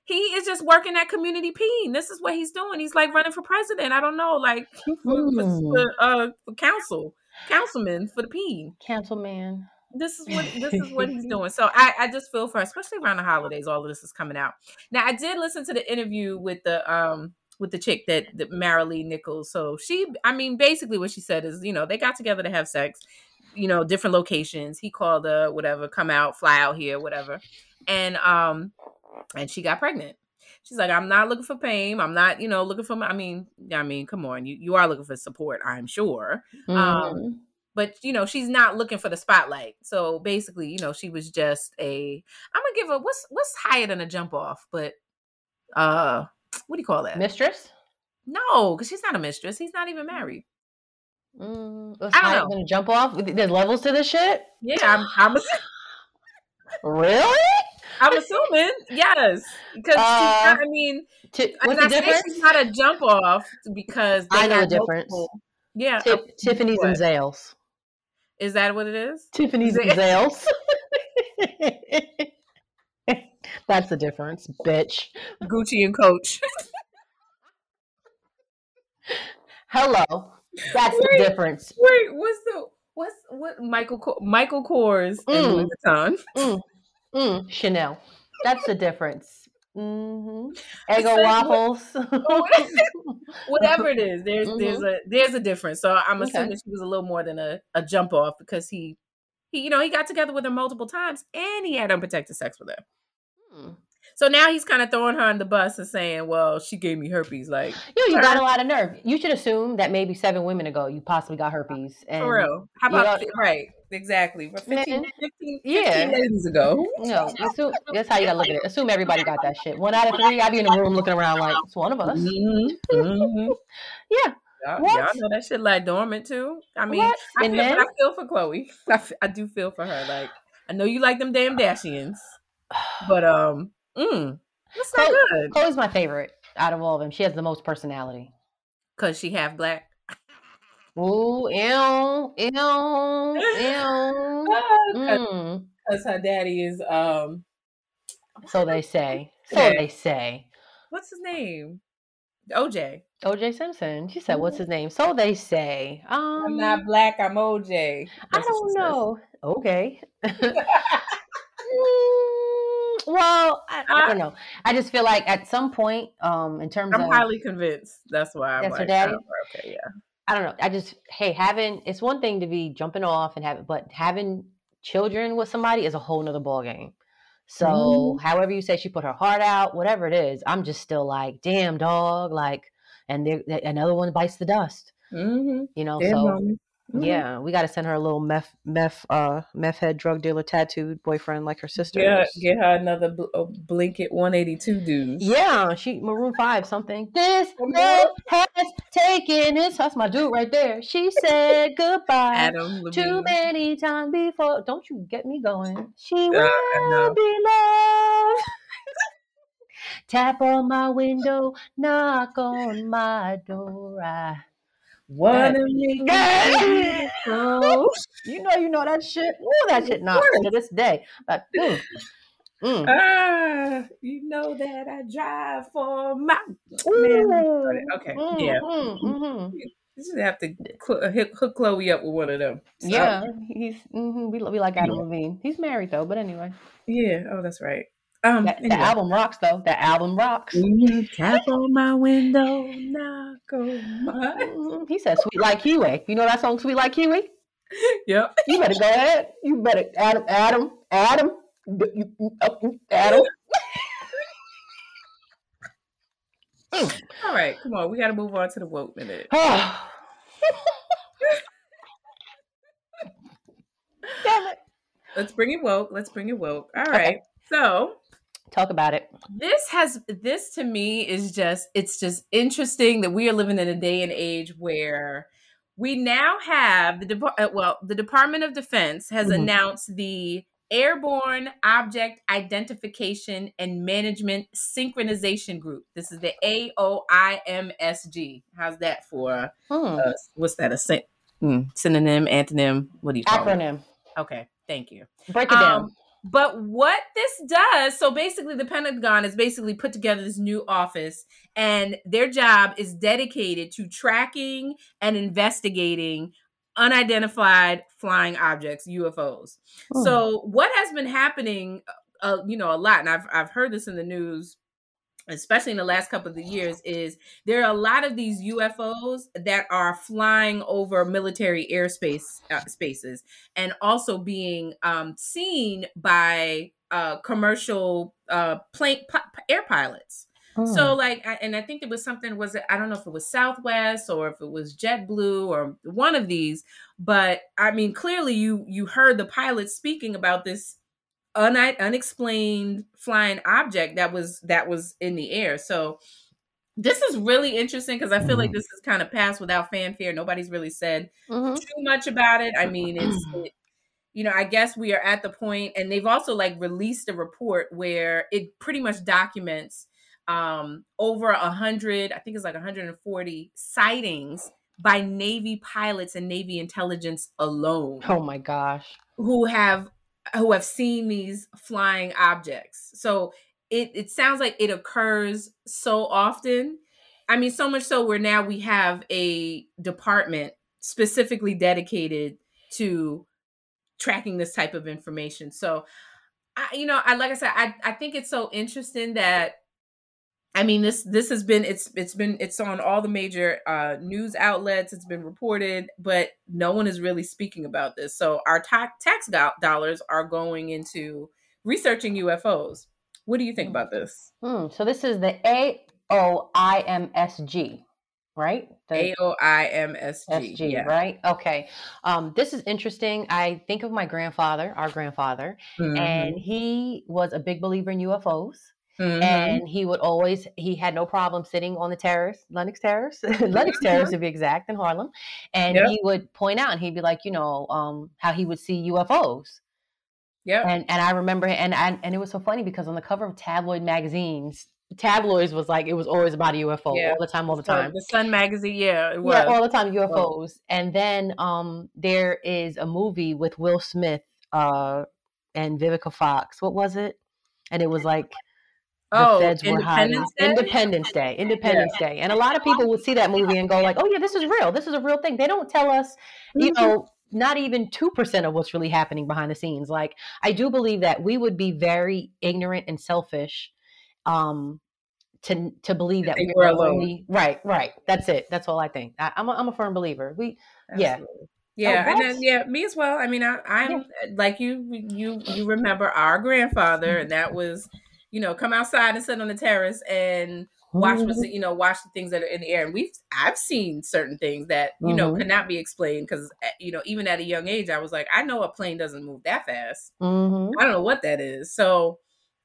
Speaker 1: he is just working at community peen. This is what he's doing. He's like running for president. I don't know, like for, for, for, uh, for council, councilman for the peen.
Speaker 2: Councilman.
Speaker 1: This is what this is what he's doing. So I, I just feel for, especially around the holidays, all of this is coming out. Now I did listen to the interview with the um with the chick that, that Maralee Nichols. So she, I mean, basically what she said is, you know, they got together to have sex, you know, different locations. He called her, whatever, come out, fly out here, whatever. And um, and she got pregnant. She's like, I'm not looking for pain. I'm not, you know, looking for. I mean, I mean, come on, you you are looking for support, I'm sure. Um, mm-hmm. Um, but you know, she's not looking for the spotlight. So basically, you know, she was just a. I'm gonna give her what's what's higher than a jump off, but uh, what do you call that?
Speaker 2: Mistress?
Speaker 1: No, because she's not a mistress. He's not even married.
Speaker 2: Mm, I don't know. Gonna jump off? There's levels to this shit.
Speaker 1: Yeah, I'm. I'm a,
Speaker 2: really?
Speaker 1: I'm assuming, yes, because uh, I mean,
Speaker 2: t- what's the difference?
Speaker 1: She's not a jump off because
Speaker 2: I know the difference. Multiple.
Speaker 1: Yeah,
Speaker 2: T- Tiffany's what? and Zales.
Speaker 1: Is that what it is?
Speaker 2: Tiffany's and Zales. That's the difference, bitch.
Speaker 1: Gucci and Coach.
Speaker 2: Hello. That's wait, the difference.
Speaker 1: Wait, what's the what's what Michael Michael Kors mm. and Louis Vuitton? Mm.
Speaker 2: Mm, Chanel. That's the difference. Mm-hmm. Eggo waffles.
Speaker 1: Whatever it is, there's mm-hmm. there's a there's a difference. So I'm assuming okay. she was a little more than a, a jump off because he he you know he got together with her multiple times and he had unprotected sex with her. Hmm. So now he's kind of throwing her on the bus and saying, "Well, she gave me herpes." Like,
Speaker 2: you, you got a lot of nerve. You should assume that maybe seven women ago you possibly got herpes. And,
Speaker 1: for real. How about know, right? Exactly. 15, man, 15, 15
Speaker 2: yeah.
Speaker 1: days ago.
Speaker 2: No, assume, that's how you gotta look at it. Assume everybody got that shit. One out of three, I'd be in the room looking around like it's one of us. Mm-hmm. Mm-hmm. yeah.
Speaker 1: Y'all, y'all, know that shit like dormant too. I mean, I feel, then, I feel, for. I, f- I do feel for her. Like, I know you like them damn Dashians, but um, mm, that's not Khloe, good.
Speaker 2: Khloe's my favorite out of all of them. She has the most personality.
Speaker 1: Cause she half black.
Speaker 2: Ooh, ew, ew, ew.
Speaker 1: mm. Cause her daddy is um.
Speaker 2: So they say. So they say.
Speaker 1: What's his name? OJ.
Speaker 2: OJ Simpson. She said, "What's his name?" So they say. Um,
Speaker 1: I'm not black. I'm OJ.
Speaker 2: That's I don't know. Says. Okay. Well, I, I, don't know. I just feel like at some point, um, in terms of
Speaker 1: I'm
Speaker 2: of,
Speaker 1: highly convinced. That's why I'm
Speaker 2: that's
Speaker 1: like,
Speaker 2: her daddy.
Speaker 1: okay, yeah.
Speaker 2: I don't know. I just hey, having it's one thing to be jumping off and having, but having children with somebody is a whole nother ball game. So, mm however you say she put her heart out, whatever it is, I'm just still like, damn dog, like, and there another one bites the dust.
Speaker 1: Mm-hmm.
Speaker 2: You know, damn so mommy. Mm-hmm. Yeah, we got to send her a little meth, meth, uh, meth head drug dealer tattooed boyfriend like her sister.
Speaker 1: Yeah, get her another bl- Blink-It 182 dude.
Speaker 2: Yeah, she Maroon Five something. This love has taken its. That's my dude right there. She said goodbye
Speaker 1: Adam
Speaker 2: too many times before. Don't you get me going? She uh, will be loved. Tap on my window, knock on my door. I
Speaker 1: Wanna make
Speaker 2: it You know, you know that shit. Oh, that shit not to this day. But mm,
Speaker 1: mm. Ah, you know that I drive for my man. Okay, mm, yeah. Mm, mm-hmm. You just have to hook, hook Khloe up with one of them.
Speaker 2: So. Yeah, he's mm-hmm, we, we like Adam yeah. Levine. He's married though, but anyway.
Speaker 1: Yeah. Oh, that's right. Um,
Speaker 2: that, anyway. The album rocks, though. The album rocks.
Speaker 1: Tap on my window, knock on my.
Speaker 2: He said, "Sweet like Kiwi." You know that song, "Sweet like Kiwi."
Speaker 1: Yep.
Speaker 2: You better go ahead. You better, Adam, Adam, Adam, Adam.
Speaker 1: All right, come on. We got to move on to the woke minute.
Speaker 2: Damn it.
Speaker 1: Let's bring it woke. Let's bring it woke. All right. Okay. So
Speaker 2: Talk about it.
Speaker 1: This has this to me is just it's just interesting that we are living in a day and age where we now have the Dep- uh, well the Department of Defense has mm-hmm. announced the Airborne Object Identification and Management Synchronization Group. This is the AOIMSG. How's that for? Hmm. Uh, what's that? A sy- mm, synonym, antonym? What do you call it?
Speaker 2: acronym?
Speaker 1: It? Okay, thank you.
Speaker 2: Break it down. Um,
Speaker 1: but what this does, so basically, the Pentagon has basically put together this new office, and their job is dedicated to tracking and investigating unidentified flying objects, UFOs. Oh. So, what has been happening, uh, you know, a lot, and I've I've heard this in the news especially in the last couple of the years is there are a lot of these UFOs that are flying over military airspace uh, spaces and also being um, seen by uh, commercial uh, plane p- air pilots. So hmm. like, I, and I think it was something. Was it? I don't know if it was Southwest or if it was JetBlue or one of these. But I mean, clearly you you heard the pilots speaking about this un- unexplained flying object that was that was in the air. So this is really interesting because I feel like mm-hmm. this is kind of passed without fanfare. Nobody's really said mm-hmm. too much about it. I mean, it's it, you know, I guess we are at the point, and they've also like released a report where it pretty much documents um over a hundred, I think it's like 140 sightings by Navy pilots and Navy intelligence alone.
Speaker 2: Oh my gosh.
Speaker 1: Who have who have seen these flying objects. So it it sounds like it occurs so often. I mean, so much so where now we have a department specifically dedicated to tracking this type of information. So, I, you know, I like I said, I I think it's so interesting that I mean this this has been it's it's been it's on all the major uh, news outlets. It's been reported, but no one is really speaking about this. So our ta- tax do- dollars are going into researching UFOs. What do you think about this?
Speaker 2: Hmm, so this is the A O I M S G, right? The
Speaker 1: A O I M S G.
Speaker 2: SG,
Speaker 1: Yeah.
Speaker 2: right? Okay. Um, this is interesting. I think of my grandfather, our grandfather,
Speaker 1: Mm-hmm.
Speaker 2: and he was a big believer in UFOs.
Speaker 1: Mhm.
Speaker 2: and he would always he had no problem sitting on the terrace Lenox Terrace Lenox Terrace to be exact in harlem and
Speaker 1: Yep.
Speaker 2: he would point out and he'd be like you know um how he would see ufos
Speaker 1: Yeah.
Speaker 2: and and i remember and and, and it was so funny because on the cover of tabloid magazines tabloids was like it was always about a ufo
Speaker 1: Yeah.
Speaker 2: all the time all the time
Speaker 1: the Sun magazine, yeah, it was.
Speaker 2: yeah, all the time UFOs. And then um there is a movie with Will Smith uh and Vivica Fox. What was it? And it was like the
Speaker 1: oh,
Speaker 2: feds were hiding.
Speaker 1: Independence Day?
Speaker 2: Independence Day. Independence Day. And a lot of people would see that movie and go like, "Oh yeah, this is real. This is a real thing." They don't tell us, you
Speaker 1: Mhm.
Speaker 2: know, not even 2% of what's really happening behind the scenes. Like I do believe that we would be very ignorant and selfish um to to believe that
Speaker 1: we're, alone.
Speaker 2: only right, right. That's it. That's all I think. I, I'm a, I'm a firm believer. We yeah.
Speaker 1: Absolutely. Yeah, and then yeah, me as well. I mean, I, I'm like you. You you remember our grandfather, and that was, you know, come outside and sit on the terrace and watch what's
Speaker 2: Mhm.
Speaker 1: you know watch the things that are in the air. And we've I've seen certain things that you know
Speaker 2: Mhm.
Speaker 1: could not be explained because you know even at a young age I was like I know a plane doesn't move that fast.
Speaker 2: Mhm.
Speaker 1: I don't know what that is. So,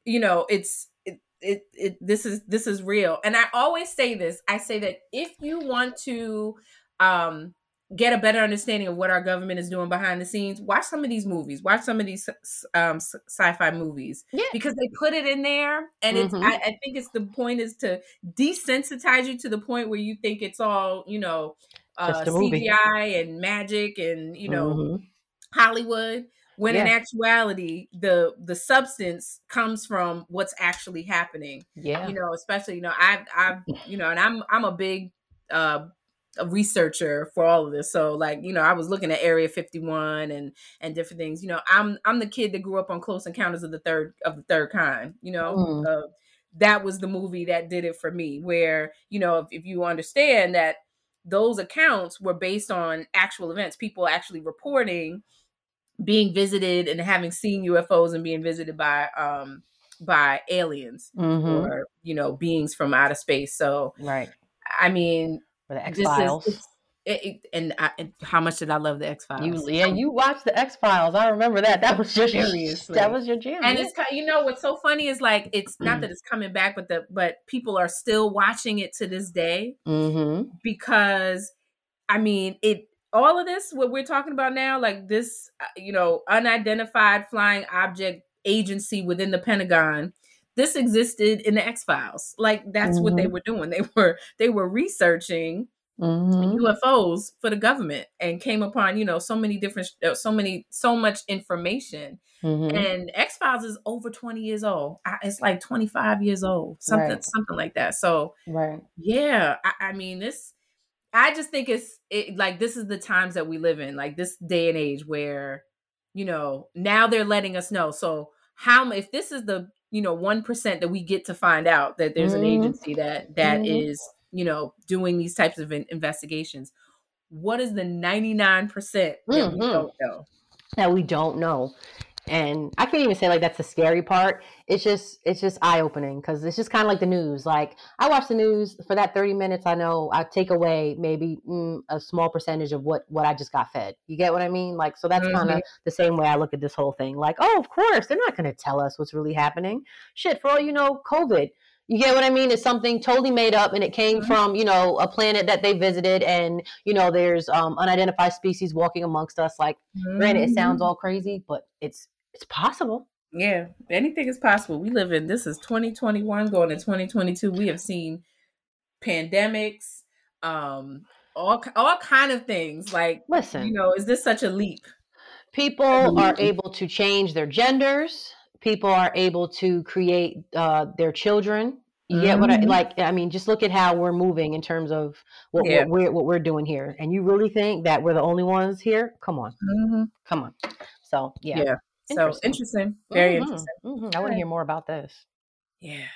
Speaker 1: you know, it's it, it it this is this is real. And I always say this. I say that if you want to um get a better understanding of what our government is doing behind the scenes, watch some of these movies. Watch some of these um sci-fi movies
Speaker 2: Yeah.
Speaker 1: because they put it in there and it's
Speaker 2: Mhm.
Speaker 1: I, I think it's the point is to desensitize you to the point where you think it's all, you know, uh
Speaker 2: Just a movie.
Speaker 1: CGI and magic and you know
Speaker 2: Mhm.
Speaker 1: Hollywood when in actuality the the substance comes from what's actually happening
Speaker 2: yeah.
Speaker 1: you know especially you know i i you know and i'm i'm a big uh a researcher for all of this so like you know i was looking at area 51 and and different things you know i'm i'm the kid that grew up on close encounters of the third of the third kind you know
Speaker 2: Mm.
Speaker 1: uh, that was the movie that did it for me where you know if, if you understand that those accounts were based on actual events people actually reporting being visited and having seen ufos and being visited by um by aliens
Speaker 2: Mhm.
Speaker 1: or you know beings from outer space so
Speaker 2: Right.
Speaker 1: i mean
Speaker 2: For the X Files.
Speaker 1: it, it, and, I, and how much did i love the x-files
Speaker 2: yeah, you watched the X Files. I remember that. That was your
Speaker 1: Seriously.
Speaker 2: That was your jam.
Speaker 1: and
Speaker 2: yeah.
Speaker 1: it's you know what's so funny is like it's not that it's coming back but the but people are still watching it to this day
Speaker 2: Mhm.
Speaker 1: because I mean it all of this what we're talking about now like this uh, you know unidentified flying object agency within the Pentagon this existed in the X-Files like that's what they
Speaker 2: Mhm.
Speaker 1: were doing they were they were researching
Speaker 2: Mhm.
Speaker 1: UFOs for the government and came upon you know so many different uh, so many so much information
Speaker 2: Mhm.
Speaker 1: and X-Files is over 20 years old I, it's like 25 years old something
Speaker 2: Right.
Speaker 1: something like that so
Speaker 2: Right.
Speaker 1: yeah, I, I mean this. I just think it's it, like this is the times that we live in, like this day and age where, you know, now they're letting us know. So how if this is the you know one percent that we get to find out that there's an
Speaker 2: Mhm.
Speaker 1: agency that that
Speaker 2: Mhm.
Speaker 1: is you know doing these types of in- investigations, what is the ninety nine percent that we
Speaker 2: Mhm.
Speaker 1: don't know?
Speaker 2: that we don't know. And I can't even say like that's the scary part. It's just it's just eye opening because it's just kind of like the news. Like I watch the news for that thirty minutes. I know I take away maybe mm, a small percentage of what what I just got fed. You get what I mean? Like so that's kind of the same way I look at this whole thing. Like oh, of course they're not going to tell us what's really happening. Shit, for all you know, COVID. You get what I mean? It's something totally made up, and it came
Speaker 1: Mhm.
Speaker 2: from you know a planet that they visited, and you know there's um, unidentified species walking amongst us. Like Granted, it sounds
Speaker 1: Mhm.
Speaker 2: all crazy, but it's it's possible.
Speaker 1: Yeah, anything is possible. We live in this is 2021 going to 2022. We have seen pandemics, um, all all kind of things. Like,
Speaker 2: Listen,
Speaker 1: you know, is this such a leap?
Speaker 2: people are able to change their genders. People are able to create uh, their children. You get what I
Speaker 1: Mhm.
Speaker 2: like? I mean, just look at how we're moving in terms of what,
Speaker 1: Yeah.
Speaker 2: what we're what we're doing here. And you really think that we're the only ones here? Come on, come on. So yeah,
Speaker 1: Yeah. So
Speaker 2: Interesting.
Speaker 1: interesting, very
Speaker 2: Mhm,
Speaker 1: interesting.
Speaker 2: mhm. I want to hear more about this.
Speaker 1: Yeah.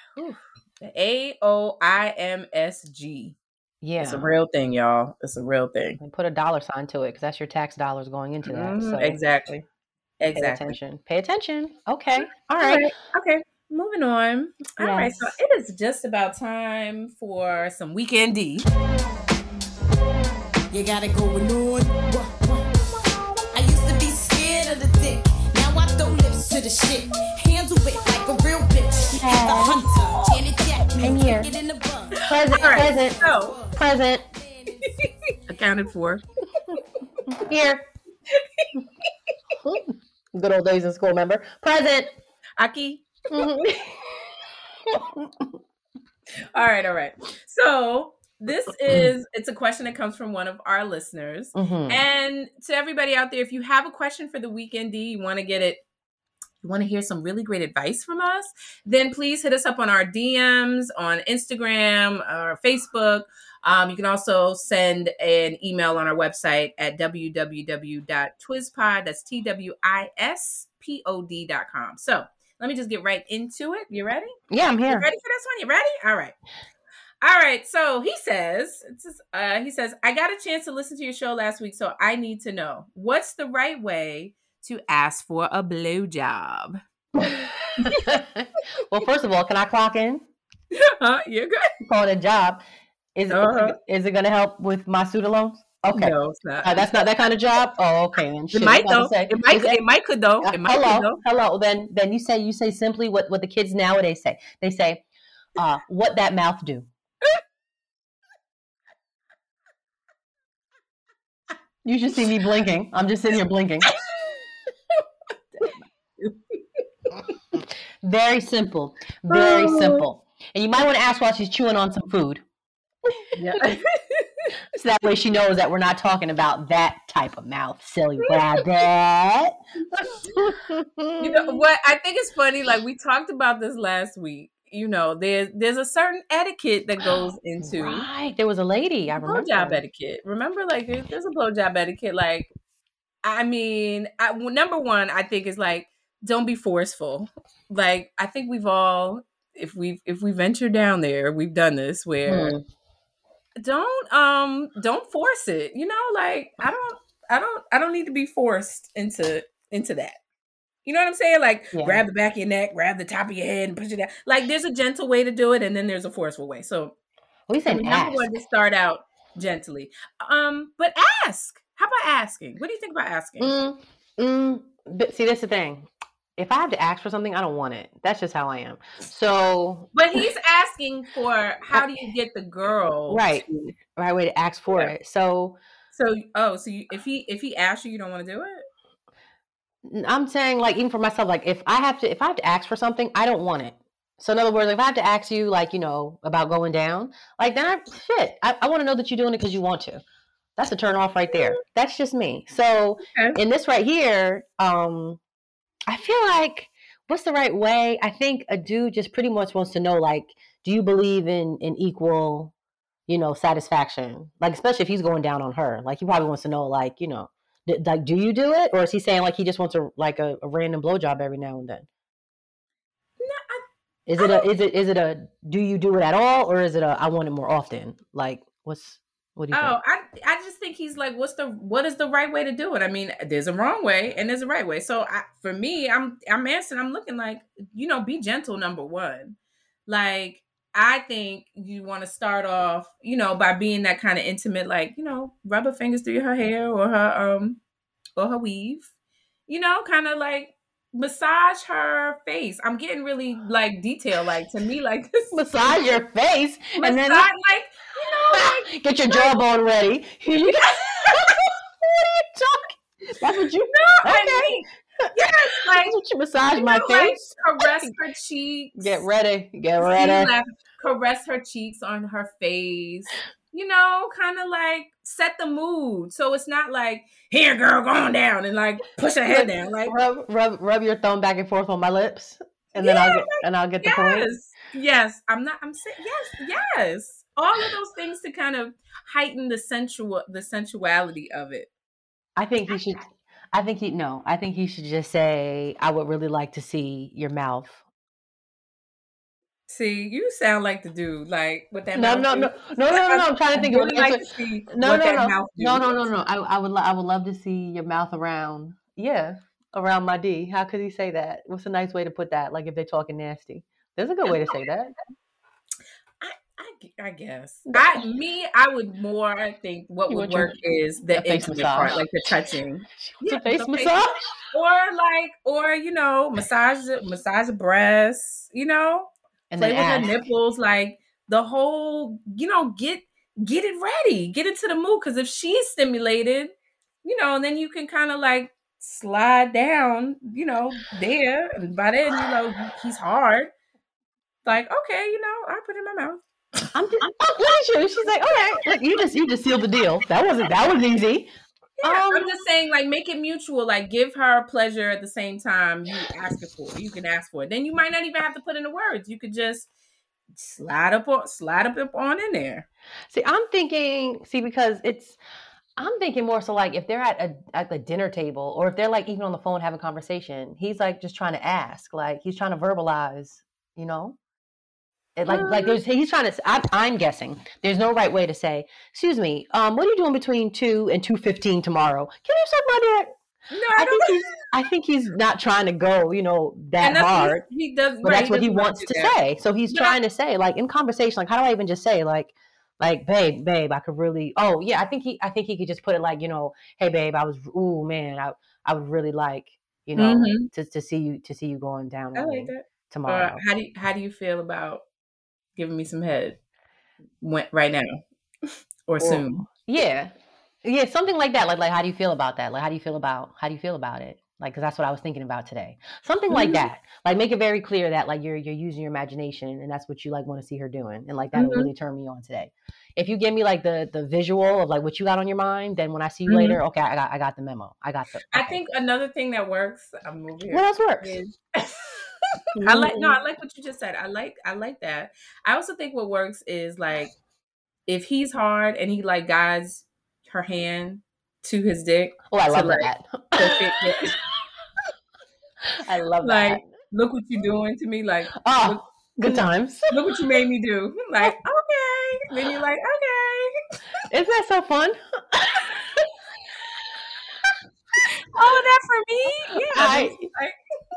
Speaker 1: A O I M S G.
Speaker 2: Yeah,
Speaker 1: It's a real thing, y'all. It's a real thing.
Speaker 2: and put a dollar sign to it because that's your tax dollars going into that.
Speaker 1: Mhm,
Speaker 2: So
Speaker 1: Exactly.
Speaker 2: pay
Speaker 1: Exactly.
Speaker 2: attention. Pay attention. Okay. All
Speaker 1: All
Speaker 2: right.
Speaker 1: right. Okay. moving on. All right,
Speaker 2: Yes.
Speaker 1: so it is just about time for some weekend D.
Speaker 3: You gotta go on. The shit. Handle it like a real bitch. The hunter, Janet Jackson.
Speaker 2: I'm here.
Speaker 3: In the.
Speaker 2: Present,
Speaker 1: All right,
Speaker 2: present,
Speaker 1: so
Speaker 2: present.
Speaker 1: accounted for.
Speaker 2: Here. Good old days in school, remember? Present.
Speaker 1: Aki.
Speaker 2: Mhm.
Speaker 1: All right, all right. So this is it's a question that comes from one of our listeners.
Speaker 2: Mhm.
Speaker 1: And to everybody out there, if you have a question for the weekend D, you want to get it, you want to hear some really great advice from us, then please hit us up on our DMs on Instagram or Facebook. Um, you can also send an email on our website at www.twispod. That's T W I S P O D.com. So let me just get right into it. You ready?
Speaker 2: Yeah, I'm
Speaker 1: You
Speaker 2: here.
Speaker 1: ready for this one? You ready? All right. All right. So he says, it's just, uh, he says, I got a chance to listen to your show last week, so I need to know what's the right way to ask for a blowjob.
Speaker 2: well, first of all, can I clock in?
Speaker 1: huh? You're good.
Speaker 2: Call it a job. Is it,
Speaker 1: Uh-huh.
Speaker 2: is it going to help with my student loans? Okay.
Speaker 1: No, it's not.
Speaker 2: Uh, that's not that kind of job. Oh, okay. Then
Speaker 1: it might though.
Speaker 2: say,
Speaker 1: it might.
Speaker 2: is
Speaker 1: It might could though.
Speaker 2: Uh,
Speaker 1: It might
Speaker 2: hello,
Speaker 1: could though.
Speaker 2: hello. Then, then you say you say simply what what the kids nowadays say. They say, uh, "What that mouth do." you should see me blinking. I'm just sitting here blinking. Very simple, very
Speaker 1: Oh.
Speaker 2: simple. And you might want to ask while she's chewing on some food,
Speaker 1: Yeah.
Speaker 2: so that way she knows that we're not talking about that type of mouth, silly rabbit.
Speaker 1: you know what? I think it's funny. Like we talked about this last week. You know, there's there's a certain etiquette that goes into
Speaker 2: Right, there was a lady. I remember.
Speaker 1: blowjob etiquette. Remember, like there's there's a blowjob etiquette. Like, I mean, I, number one, I think is like don't be forceful. Like, I think we've all, if we if we venture down there, we've done this where
Speaker 2: Hmm.
Speaker 1: don't um don't force it. You know, like I don't I don't I don't need to be forced into into that. You know what I'm saying? Like
Speaker 2: Yeah.
Speaker 1: grab the back of your neck, grab the top of your head, and push it down. Like there's a gentle way to do it, and then there's a forceful way. So
Speaker 2: We said ask.
Speaker 1: when to start out gently. Um, but ask. How about asking? What do you think about asking?
Speaker 2: Mm, mm, but see, that's the thing. If I have to ask for something, I don't want it. That's just how I am. So,
Speaker 1: But he's asking for how do you get the girl
Speaker 2: right,
Speaker 1: to-
Speaker 2: right way to ask for
Speaker 1: Yeah.
Speaker 2: it. So,
Speaker 1: so oh, so you, if he if he asks you, you don't want to do it.
Speaker 2: I'm saying, like, even for myself, like, if I have to, if I have to ask for something, I don't want it. So, in other words, if I have to ask you, like, you know, about going down, like, then I, shit, I, I want to know that you're doing it because you want to. That's a turn off right there. That's just me. So,
Speaker 1: Okay.
Speaker 2: in this right here, um, I feel like what's the right way? I think a dude just pretty much wants to know, like, do you believe in in equal, you know, satisfaction? Like, especially if he's going down on her, like, he probably wants to know, like, you know, d- like, do you do it, or is he saying like he just wants a like a, a random blowjob every now and then?
Speaker 1: No, I,
Speaker 2: Is it a is it is it a do you do it at all, or is it a I want it more often? Like, what's what do you
Speaker 1: oh,
Speaker 2: think?
Speaker 1: I I just think he's like, what's the what is the right way to do it? I mean, there's a wrong way and there's a right way. So I, for me, I'm I'm answering. I'm looking like you know, be gentle. Number one, like I think you want to start off, you know, by being that kind of intimate, like you know, rub her fingers through her hair or her um or her weave, you know, kind of like massage her face. I'm getting really like detailed, like to me, like this
Speaker 2: Massage your face
Speaker 1: massage,
Speaker 2: and then
Speaker 1: like
Speaker 2: get your jawbone ready. what are you talking? That's what you.
Speaker 1: no, I
Speaker 2: Okay.
Speaker 1: mean, yes, like
Speaker 2: That's what you massage
Speaker 1: you
Speaker 2: my
Speaker 1: know, like,
Speaker 2: face.
Speaker 1: caress her cheeks.
Speaker 2: Get ready. Get ready.
Speaker 1: like, caress her cheeks on her face. You know, kind of like set the mood. So it's not like, here, girl, go on down and like push her head down. Like,
Speaker 2: Rub, rub, rub your thumb back and forth on my lips, and then I'll get and I'll get the point.
Speaker 1: yes, yes. I'm not. I'm saying yes, yes. All of those things to kind of heighten the sensual, the sensuality of it.
Speaker 2: I think he should. I think he no. I think he should just say, "I would really like to see your mouth."
Speaker 1: See, you sound like the dude, like with that.
Speaker 2: No,
Speaker 1: mouth
Speaker 2: no, no, no, no, no, no. I'm trying to think of
Speaker 1: really like to see
Speaker 2: No,
Speaker 1: what
Speaker 2: no,
Speaker 1: that
Speaker 2: no, no, no, no, no. I, I would, I would love to see your mouth around. Yeah, around my D. How could he say that? What's a nice way to put that? Like if they're talking nasty. There's a good way to say that.
Speaker 1: I, I, I guess. I me, I would more I think what
Speaker 2: You
Speaker 1: would
Speaker 2: want your-
Speaker 1: work is the
Speaker 2: a face
Speaker 1: intimate part, like the touching. Yeah,
Speaker 2: a face
Speaker 1: the face-
Speaker 2: massage.
Speaker 1: Or like, or you know, massage the massage the breasts, you know,
Speaker 2: And
Speaker 1: play with
Speaker 2: ask.
Speaker 1: her nipples, like the whole, you know, get get it ready, get into the mood. Because if she's stimulated, you know, and then you can kind of like slide down, you know, there. And by then, you know, he's hard. Like, okay, you know, I'll put it in my mouth.
Speaker 2: I'm just, at you. She's like, all right, look, you just you just sealed the deal. That wasn't that was easy.
Speaker 1: Yeah,
Speaker 2: Um,
Speaker 1: I'm just saying, like, make it mutual. Like, give her pleasure at the same time you ask it for. it. You can ask for it. Then you might not even have to put in the words. You could just slide up on, slide up, up on in there.
Speaker 2: See, I'm thinking, see, because it's, I'm thinking more so like if they're at a at the dinner table or if they're like even on the phone having a conversation, he's like just trying to ask, like he's trying to verbalize, you know, it, like like
Speaker 1: Mm.
Speaker 2: there's he's trying to. I'm, I'm guessing there's no right way to say, excuse me, um, what are you doing between two and two fifteen tomorrow? Can you suck my dick?
Speaker 1: No,
Speaker 2: I
Speaker 1: I
Speaker 2: think he's I think he's not trying to go, you know, that hard.
Speaker 1: He, he does,
Speaker 2: but
Speaker 1: right,
Speaker 2: that's what he
Speaker 1: wanna
Speaker 2: wants to say. So he's
Speaker 1: But I-
Speaker 2: trying to say, like in conversation, like how do I even just say, like, like, babe, babe, I could really. Oh yeah, I think he, I think he could just put it like, you know, hey, babe, I was, ooh man, I, I would really like, you know,
Speaker 1: Mhm.
Speaker 2: to to see you, to see you going down
Speaker 1: I like that. Or
Speaker 2: tomorrow.
Speaker 1: how do you, how do you feel about giving me some head when, right now or soon?
Speaker 2: Yeah, yeah, something like that. Like, like, how do you feel about that? Like, how do you feel about, how do you feel about it? Like, because that's what I was thinking about today. Something like
Speaker 1: Mhm.
Speaker 2: that. Like, make it very clear that like you're you're using your imagination, and that's what you like want to see her doing, and like that'll
Speaker 1: Mhm.
Speaker 2: really turn me on today. If you give me like the the visual of like what you got on your mind, then when I see you
Speaker 1: Mhm.
Speaker 2: later, okay, I got I got the memo. I got the.
Speaker 1: I think another thing that works. I'm over here.
Speaker 2: what else works?
Speaker 1: is- I like no, mm-hmm. I like what you just said. I like I like that. I also think what works is like if he's hard and he like guides her hand to his dick.
Speaker 2: Oh, I love
Speaker 1: like,
Speaker 2: that.
Speaker 1: perfect, yeah.
Speaker 2: I love
Speaker 1: Like,
Speaker 2: that.
Speaker 1: Look what you're doing to me. Like
Speaker 2: Oh, good times.
Speaker 1: look what you made me do. Like okay. Then you're like okay.
Speaker 2: Isn't that so fun?
Speaker 1: Oh, that for me? Yeah.
Speaker 2: I-
Speaker 1: like,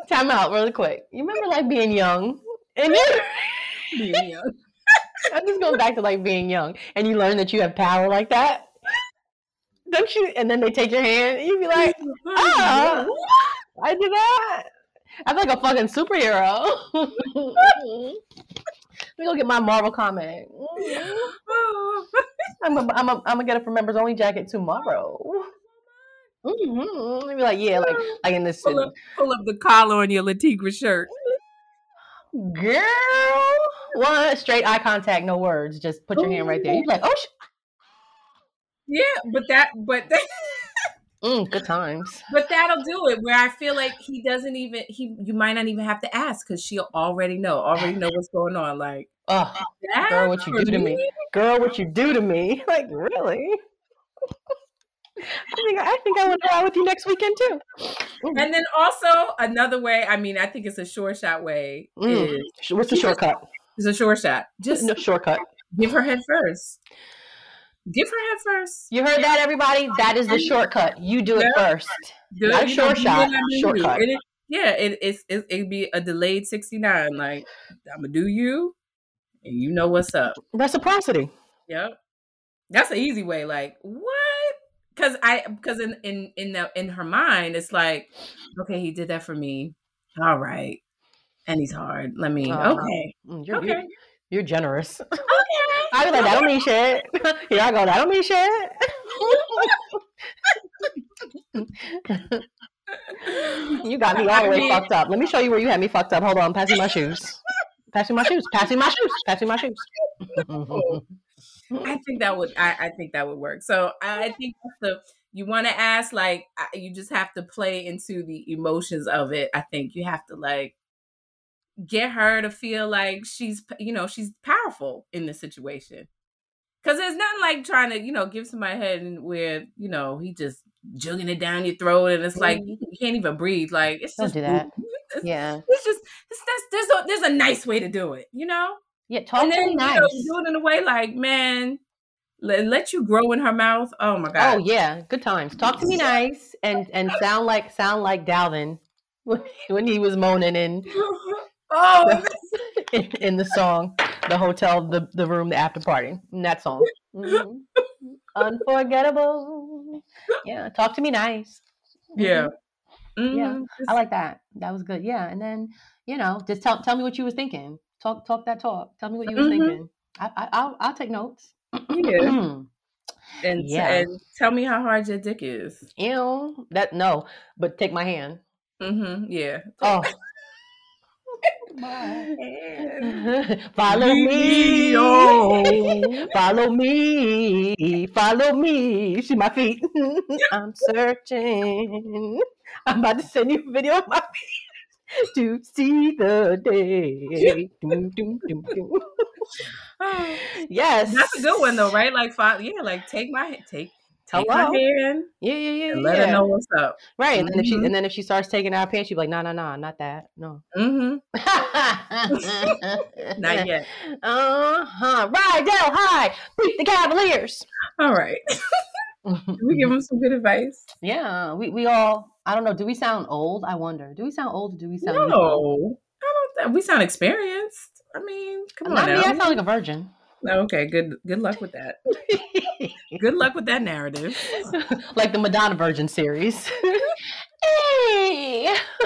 Speaker 2: Time out really quick. You remember like being young, and then
Speaker 1: being young.
Speaker 2: I'm just going back to like being young, and you learn that you have power like that. Don't you? And then they take your hand, and you be like, "Ah, I did that." I feel like a fucking superhero. Let me go get my Marvel comic. I'm gonna I'm I'm gonna get it for members only jacket tomorrow. Mm-hmm. Be like, yeah, like like in this
Speaker 1: pull up, pull up the collar on your Le Tigre shirt.
Speaker 2: girl. One straight eye contact, no words. Just put your hand right there. You be like, oh, sh-
Speaker 1: Yeah, but that, but that,
Speaker 2: mm, good times.
Speaker 1: but that'll do it. Where I feel like he doesn't even he, you might not even have to ask because she'll already know, already know what's going on. Like
Speaker 2: Oh, girl, what you do to me, girl, what you do to me? Like really? I think I think I want to ride with you next weekend too.
Speaker 1: And then also another way. I mean, I think it's a sure shot way.
Speaker 2: Mm.
Speaker 1: Is
Speaker 2: What's the shortcut?
Speaker 1: it's a sure shot. Just
Speaker 2: No shortcut.
Speaker 1: give her head first. Give her head first.
Speaker 2: You heard that, everybody? That is the shortcut. You do it
Speaker 1: Yeah.
Speaker 2: first.
Speaker 1: Good.
Speaker 2: Not
Speaker 1: know,
Speaker 2: short shot, shortcut.
Speaker 1: It- yeah, it, it's it, it'd be a delayed sixty nine. Like I'm gonna do you, and you know what's up.
Speaker 2: Reciprocity.
Speaker 1: Yep. That's an easy way. Like what? Because I because in in in the in her mind, it's like, okay, he did that for me. All right, and he's hard. Let me.
Speaker 2: Uh-huh.
Speaker 1: okay.
Speaker 2: Mm, You're,
Speaker 1: Okay.
Speaker 2: you're, you're generous.
Speaker 1: Okay.
Speaker 2: I be like, that don't mean shit. Here I go, that don't mean shit. you got me all the way fucked up. Let me show you where you had me fucked up. Hold on, passing my shoes. Passing my shoes. Passing my shoes. Passing my shoes.
Speaker 1: I think that would. I, I think that would work. So I think the you want to ask like you just have to play into the emotions of it. I think you have to like get her to feel like she's you know she's powerful in the situation. Cause there's nothing like trying to, you know, give somebody a head and where, you know, he just jugging it down your throat and it's like mm-hmm. you can't even breathe. Like it's
Speaker 2: Don't
Speaker 1: just
Speaker 2: do that.
Speaker 1: It's,
Speaker 2: yeah.
Speaker 1: it's just it's, there's a there's a nice way to do it, you know?
Speaker 2: Yeah, talk
Speaker 1: then
Speaker 2: me
Speaker 1: you
Speaker 2: nice.
Speaker 1: know, do it in a way like, man, let, let you grow in her mouth. Oh my god.
Speaker 2: Oh yeah, good times. Talk to me nice and and sound like sound like Dalvin when, he was moaning in,
Speaker 1: oh,
Speaker 2: in in the song, the hotel, the the room, the after party. In that song. Mhm. Unforgettable. Yeah, talk to me nice.
Speaker 1: yeah.
Speaker 2: Mhm. Yeah. I like that. That was good. Yeah, and then you know, just tell tell me what you was thinking. Talk talk that talk. Tell me what you was
Speaker 1: Mhm.
Speaker 2: thinking. I, I I'll I'll take notes.
Speaker 1: Yeah. And,
Speaker 2: Yeah.
Speaker 1: and tell me how hard your dick is.
Speaker 2: Ew, that no, but take my hand.
Speaker 1: Mm-hmm. Yeah.
Speaker 2: Oh. Follow me, follow me, follow me. See my feet. I'm searching. I'm about to send you a video of my feet to see the day. Doom, doom, doom, doom. Yes,
Speaker 1: That's a good one though, right? Like, fi- yeah, like take my take take
Speaker 2: Hello.
Speaker 1: my hand
Speaker 2: Yeah, yeah, yeah,
Speaker 1: and let
Speaker 2: yeah.
Speaker 1: her know what's up.
Speaker 2: Right, and then if she
Speaker 1: Mhm.
Speaker 2: and then if she starts taking out pants, she'll be like, "No, no, no, not that, no."
Speaker 1: Mm-hmm.
Speaker 2: Not
Speaker 1: yet.
Speaker 2: Uh huh. Rydell High, beat the Cavaliers.
Speaker 1: All right. Can we give them some good advice?
Speaker 2: yeah, we, we all. I don't know. Do we sound old? I wonder. Do we sound old? Or do we sound?
Speaker 1: No, I don't. We sound experienced. I mean, come on
Speaker 2: Not me.
Speaker 1: now.
Speaker 2: I sound like a virgin.
Speaker 1: okay, good. Good luck with that. Good luck with that narrative.
Speaker 2: like the Madonna Virgin series. hey,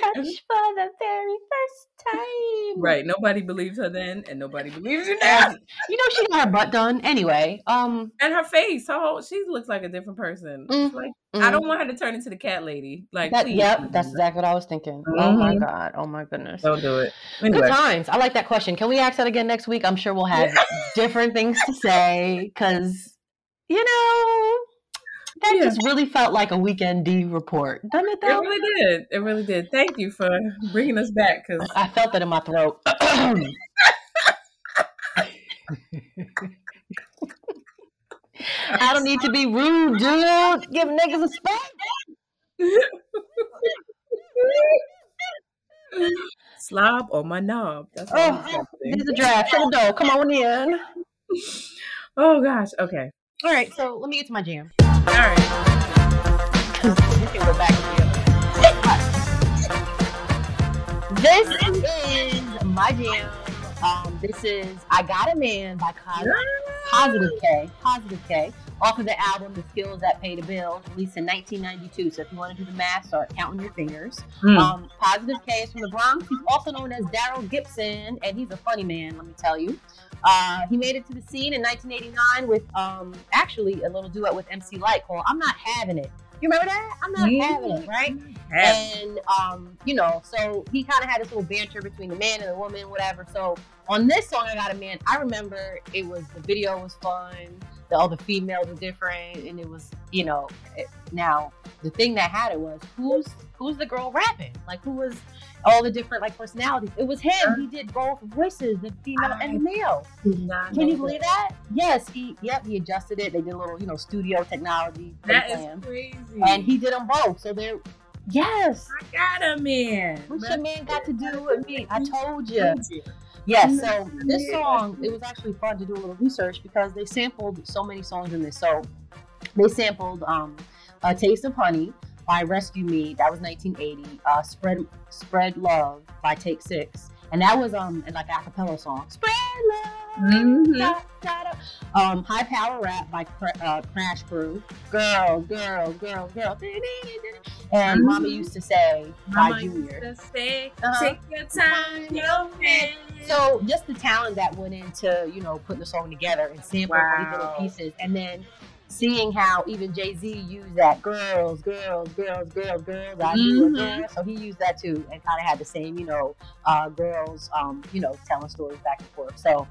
Speaker 2: touch for the very first time.
Speaker 1: Right. Nobody believes her then, and nobody believes her now.
Speaker 2: You know she got her butt done anyway. Um,
Speaker 1: And her face, her whole, she looks like a different person.
Speaker 2: Mm,
Speaker 1: Like
Speaker 2: mm.
Speaker 1: I don't want her to turn into the cat lady. Like,
Speaker 2: That, yep, that's exactly what I was thinking. Oh my
Speaker 1: Mhm.
Speaker 2: god. Oh my goodness.
Speaker 1: don't do it.
Speaker 2: Good
Speaker 1: Anyway,
Speaker 2: times. I like that question. Can we ask that again next week? I'm sure we'll have different things to say because, you know, that
Speaker 1: Yeah.
Speaker 2: just really felt like a weekend D report, doesn't it?
Speaker 1: it really did. It really did. Thank you for bringing us back. Because
Speaker 2: I felt that in my throat. I don't need to be rude, dude. Give niggas respect.
Speaker 1: slob on my knob. That's
Speaker 2: Oh,
Speaker 1: saying.
Speaker 2: there's a draft. Shut the door. Come on in.
Speaker 1: Oh gosh. Okay.
Speaker 2: All right, so let me get to my jam.
Speaker 1: All right.
Speaker 2: We can go back to the other. This is my jam. Um, this is I Got a Man by Cos- Positive K. Positive K. Off of the album The Skills That Pay the Bills, released in 1992. So if you want to do the math, start counting your fingers.
Speaker 1: Hmm.
Speaker 2: Um, Positive K is from the Bronx. He's also known as Daryl Gibson, and he's a funny man, let me tell you. Uh, he made it to the scene in 1989 with um, actually a little duet with MC Lyte called I'm Not Having It. You remember that? I'm not having it, right?
Speaker 1: Have-
Speaker 2: And um, you know, so he kind of had this little banter between the man and the woman, whatever. So on this song, I got a man. I remember it was the video was fun. All the females were different, and it was, you know. It, now the thing that had it was who's who's the girl rapping? Like who was all the different like personalities? It was him. He did both voices, the female and the male. Can you believe that? Yes, he. Yep, he adjusted it. They did a little, you know, studio technology.
Speaker 1: That
Speaker 2: plan.
Speaker 1: crazy.
Speaker 2: and he did them both. So they're yes.
Speaker 1: I got a man.
Speaker 2: What's your man got to do with me? I told you. Yes. So this song, it was actually fun to do a little research because they sampled so many songs in this. So they sampled um, "A Taste of Honey" by Rescue Me. That was 1980. Uh, "Spread Spread Love" by Take Six, and that was um like a cappella song. Spread love.
Speaker 1: Mhm.
Speaker 2: Da, da, da. Um, High Power Rap by Cra- uh, Crash Crew. Girl, girl, girl, girl. And
Speaker 1: Mhm.
Speaker 2: Mama used to say by Junior.
Speaker 1: say,
Speaker 2: Uh-huh.
Speaker 1: Take your time, man.
Speaker 2: So just the talent that went into you know putting the song together and sampling all these little pieces, and then seeing how even Jay Z used that girls, girls, girls, girls, girls. I do
Speaker 1: Mhm.
Speaker 2: it there. So he used that too, and kind of had the same you know uh, girls um, you know telling stories back and forth. So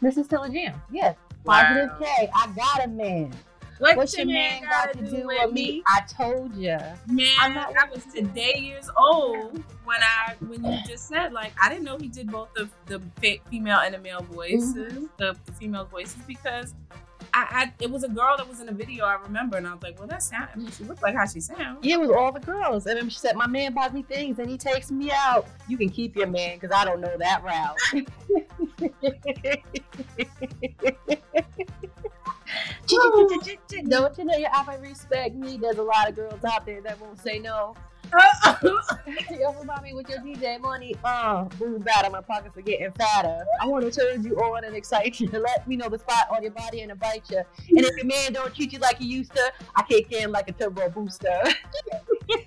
Speaker 2: this is still a jam. Yes. Positive K. I got a man.
Speaker 1: What
Speaker 2: What's your man got to do with me? I told you.
Speaker 1: Man,
Speaker 2: I'm not-
Speaker 1: I was today years old when I when you just said like I didn't know he did both the the female and the male voices,
Speaker 2: Mm-hmm.
Speaker 1: the, the female voices because I, I it was a girl that was in the video I remember and I was like, well that sound I mean, she looked like how she sounds.
Speaker 2: Yeah, it was all the girls. And then she said, My man buys me things and he takes me out. You can keep your man because I don't know that route. Don't you know your I respect me? There's a lot of girls out there that won't say no. you remind with your DJ money. Uh, boom, bad. My pockets are getting fatter. I want to turn you on and excite you. Let me know the spot on your body and invite you. And if your man don't treat you like he used to, I kick in like a turbo booster. you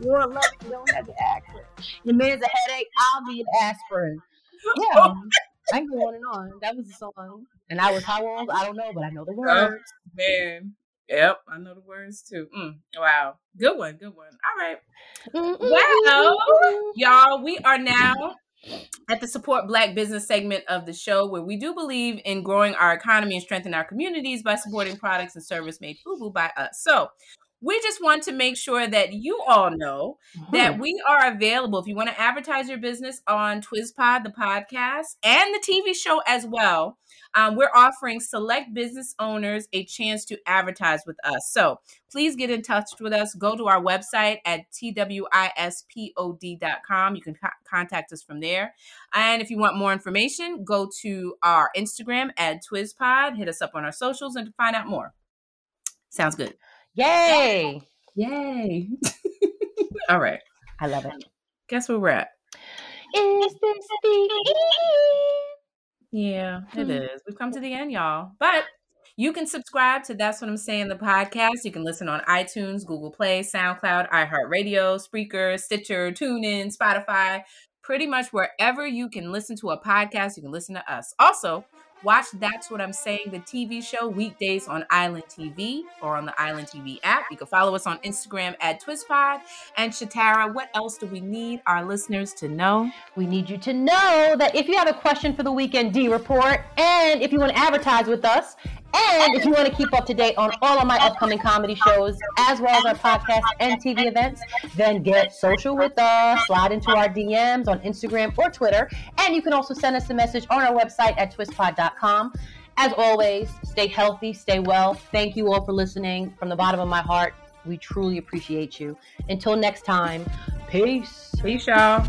Speaker 2: want love, you don't have to it. Your man's a headache, I'll be an aspirin. Yeah. I can go on and on. That was the song. And I was how old? I don't know, but I know the words.
Speaker 1: Oh, man. Yep, I know the words too. Mm, wow. Good one. Good one. All right. Well, y'all, we are now at the support black business segment of the show where we do believe in growing our economy and strengthening our communities by supporting products and service made FUBU by us. So we just want to make sure that you all know mm-hmm. that we are available if you want to advertise your business on TwisPod, the podcast, and the TV show as well. Um, we're offering select business owners a chance to advertise with us. So please get in touch with us. Go to our website at twispod.com. You can co- contact us from there. And if you want more information, go to our Instagram at TwisPod. Hit us up on our socials and to find out more. Sounds good.
Speaker 2: Yay!
Speaker 1: Yay! All right.
Speaker 2: I love it.
Speaker 1: Guess where we're at?
Speaker 2: Is this the end?
Speaker 1: Yeah, it hmm. We've come to the end, y'all. But you can subscribe to That's What I'm Saying, the podcast. You can listen on iTunes, Google Play, SoundCloud, iHeartRadio, Spreaker, Stitcher, TuneIn, Spotify, pretty much wherever you can listen to a podcast, you can listen to us. Also, Watch That's What I'm Saying, the TV show, weekdays on Island TV or on the Island TV app. You can follow us on Instagram at TwisPod. And Shatara, what else do we need our listeners to know?
Speaker 2: We need you to know that if you have a question for the Weekend D report, and if you want to advertise with us, and if you want to keep up to date on all of my upcoming comedy shows, as well as our podcast and TV events, then get social with us. Slide into our DMs on Instagram or Twitter. And you can also send us a message on our website at twispod.com. As always, stay healthy, stay well. Thank you all for listening from the bottom of my heart. We truly appreciate you. Until next time, peace.
Speaker 1: Peace, y'all.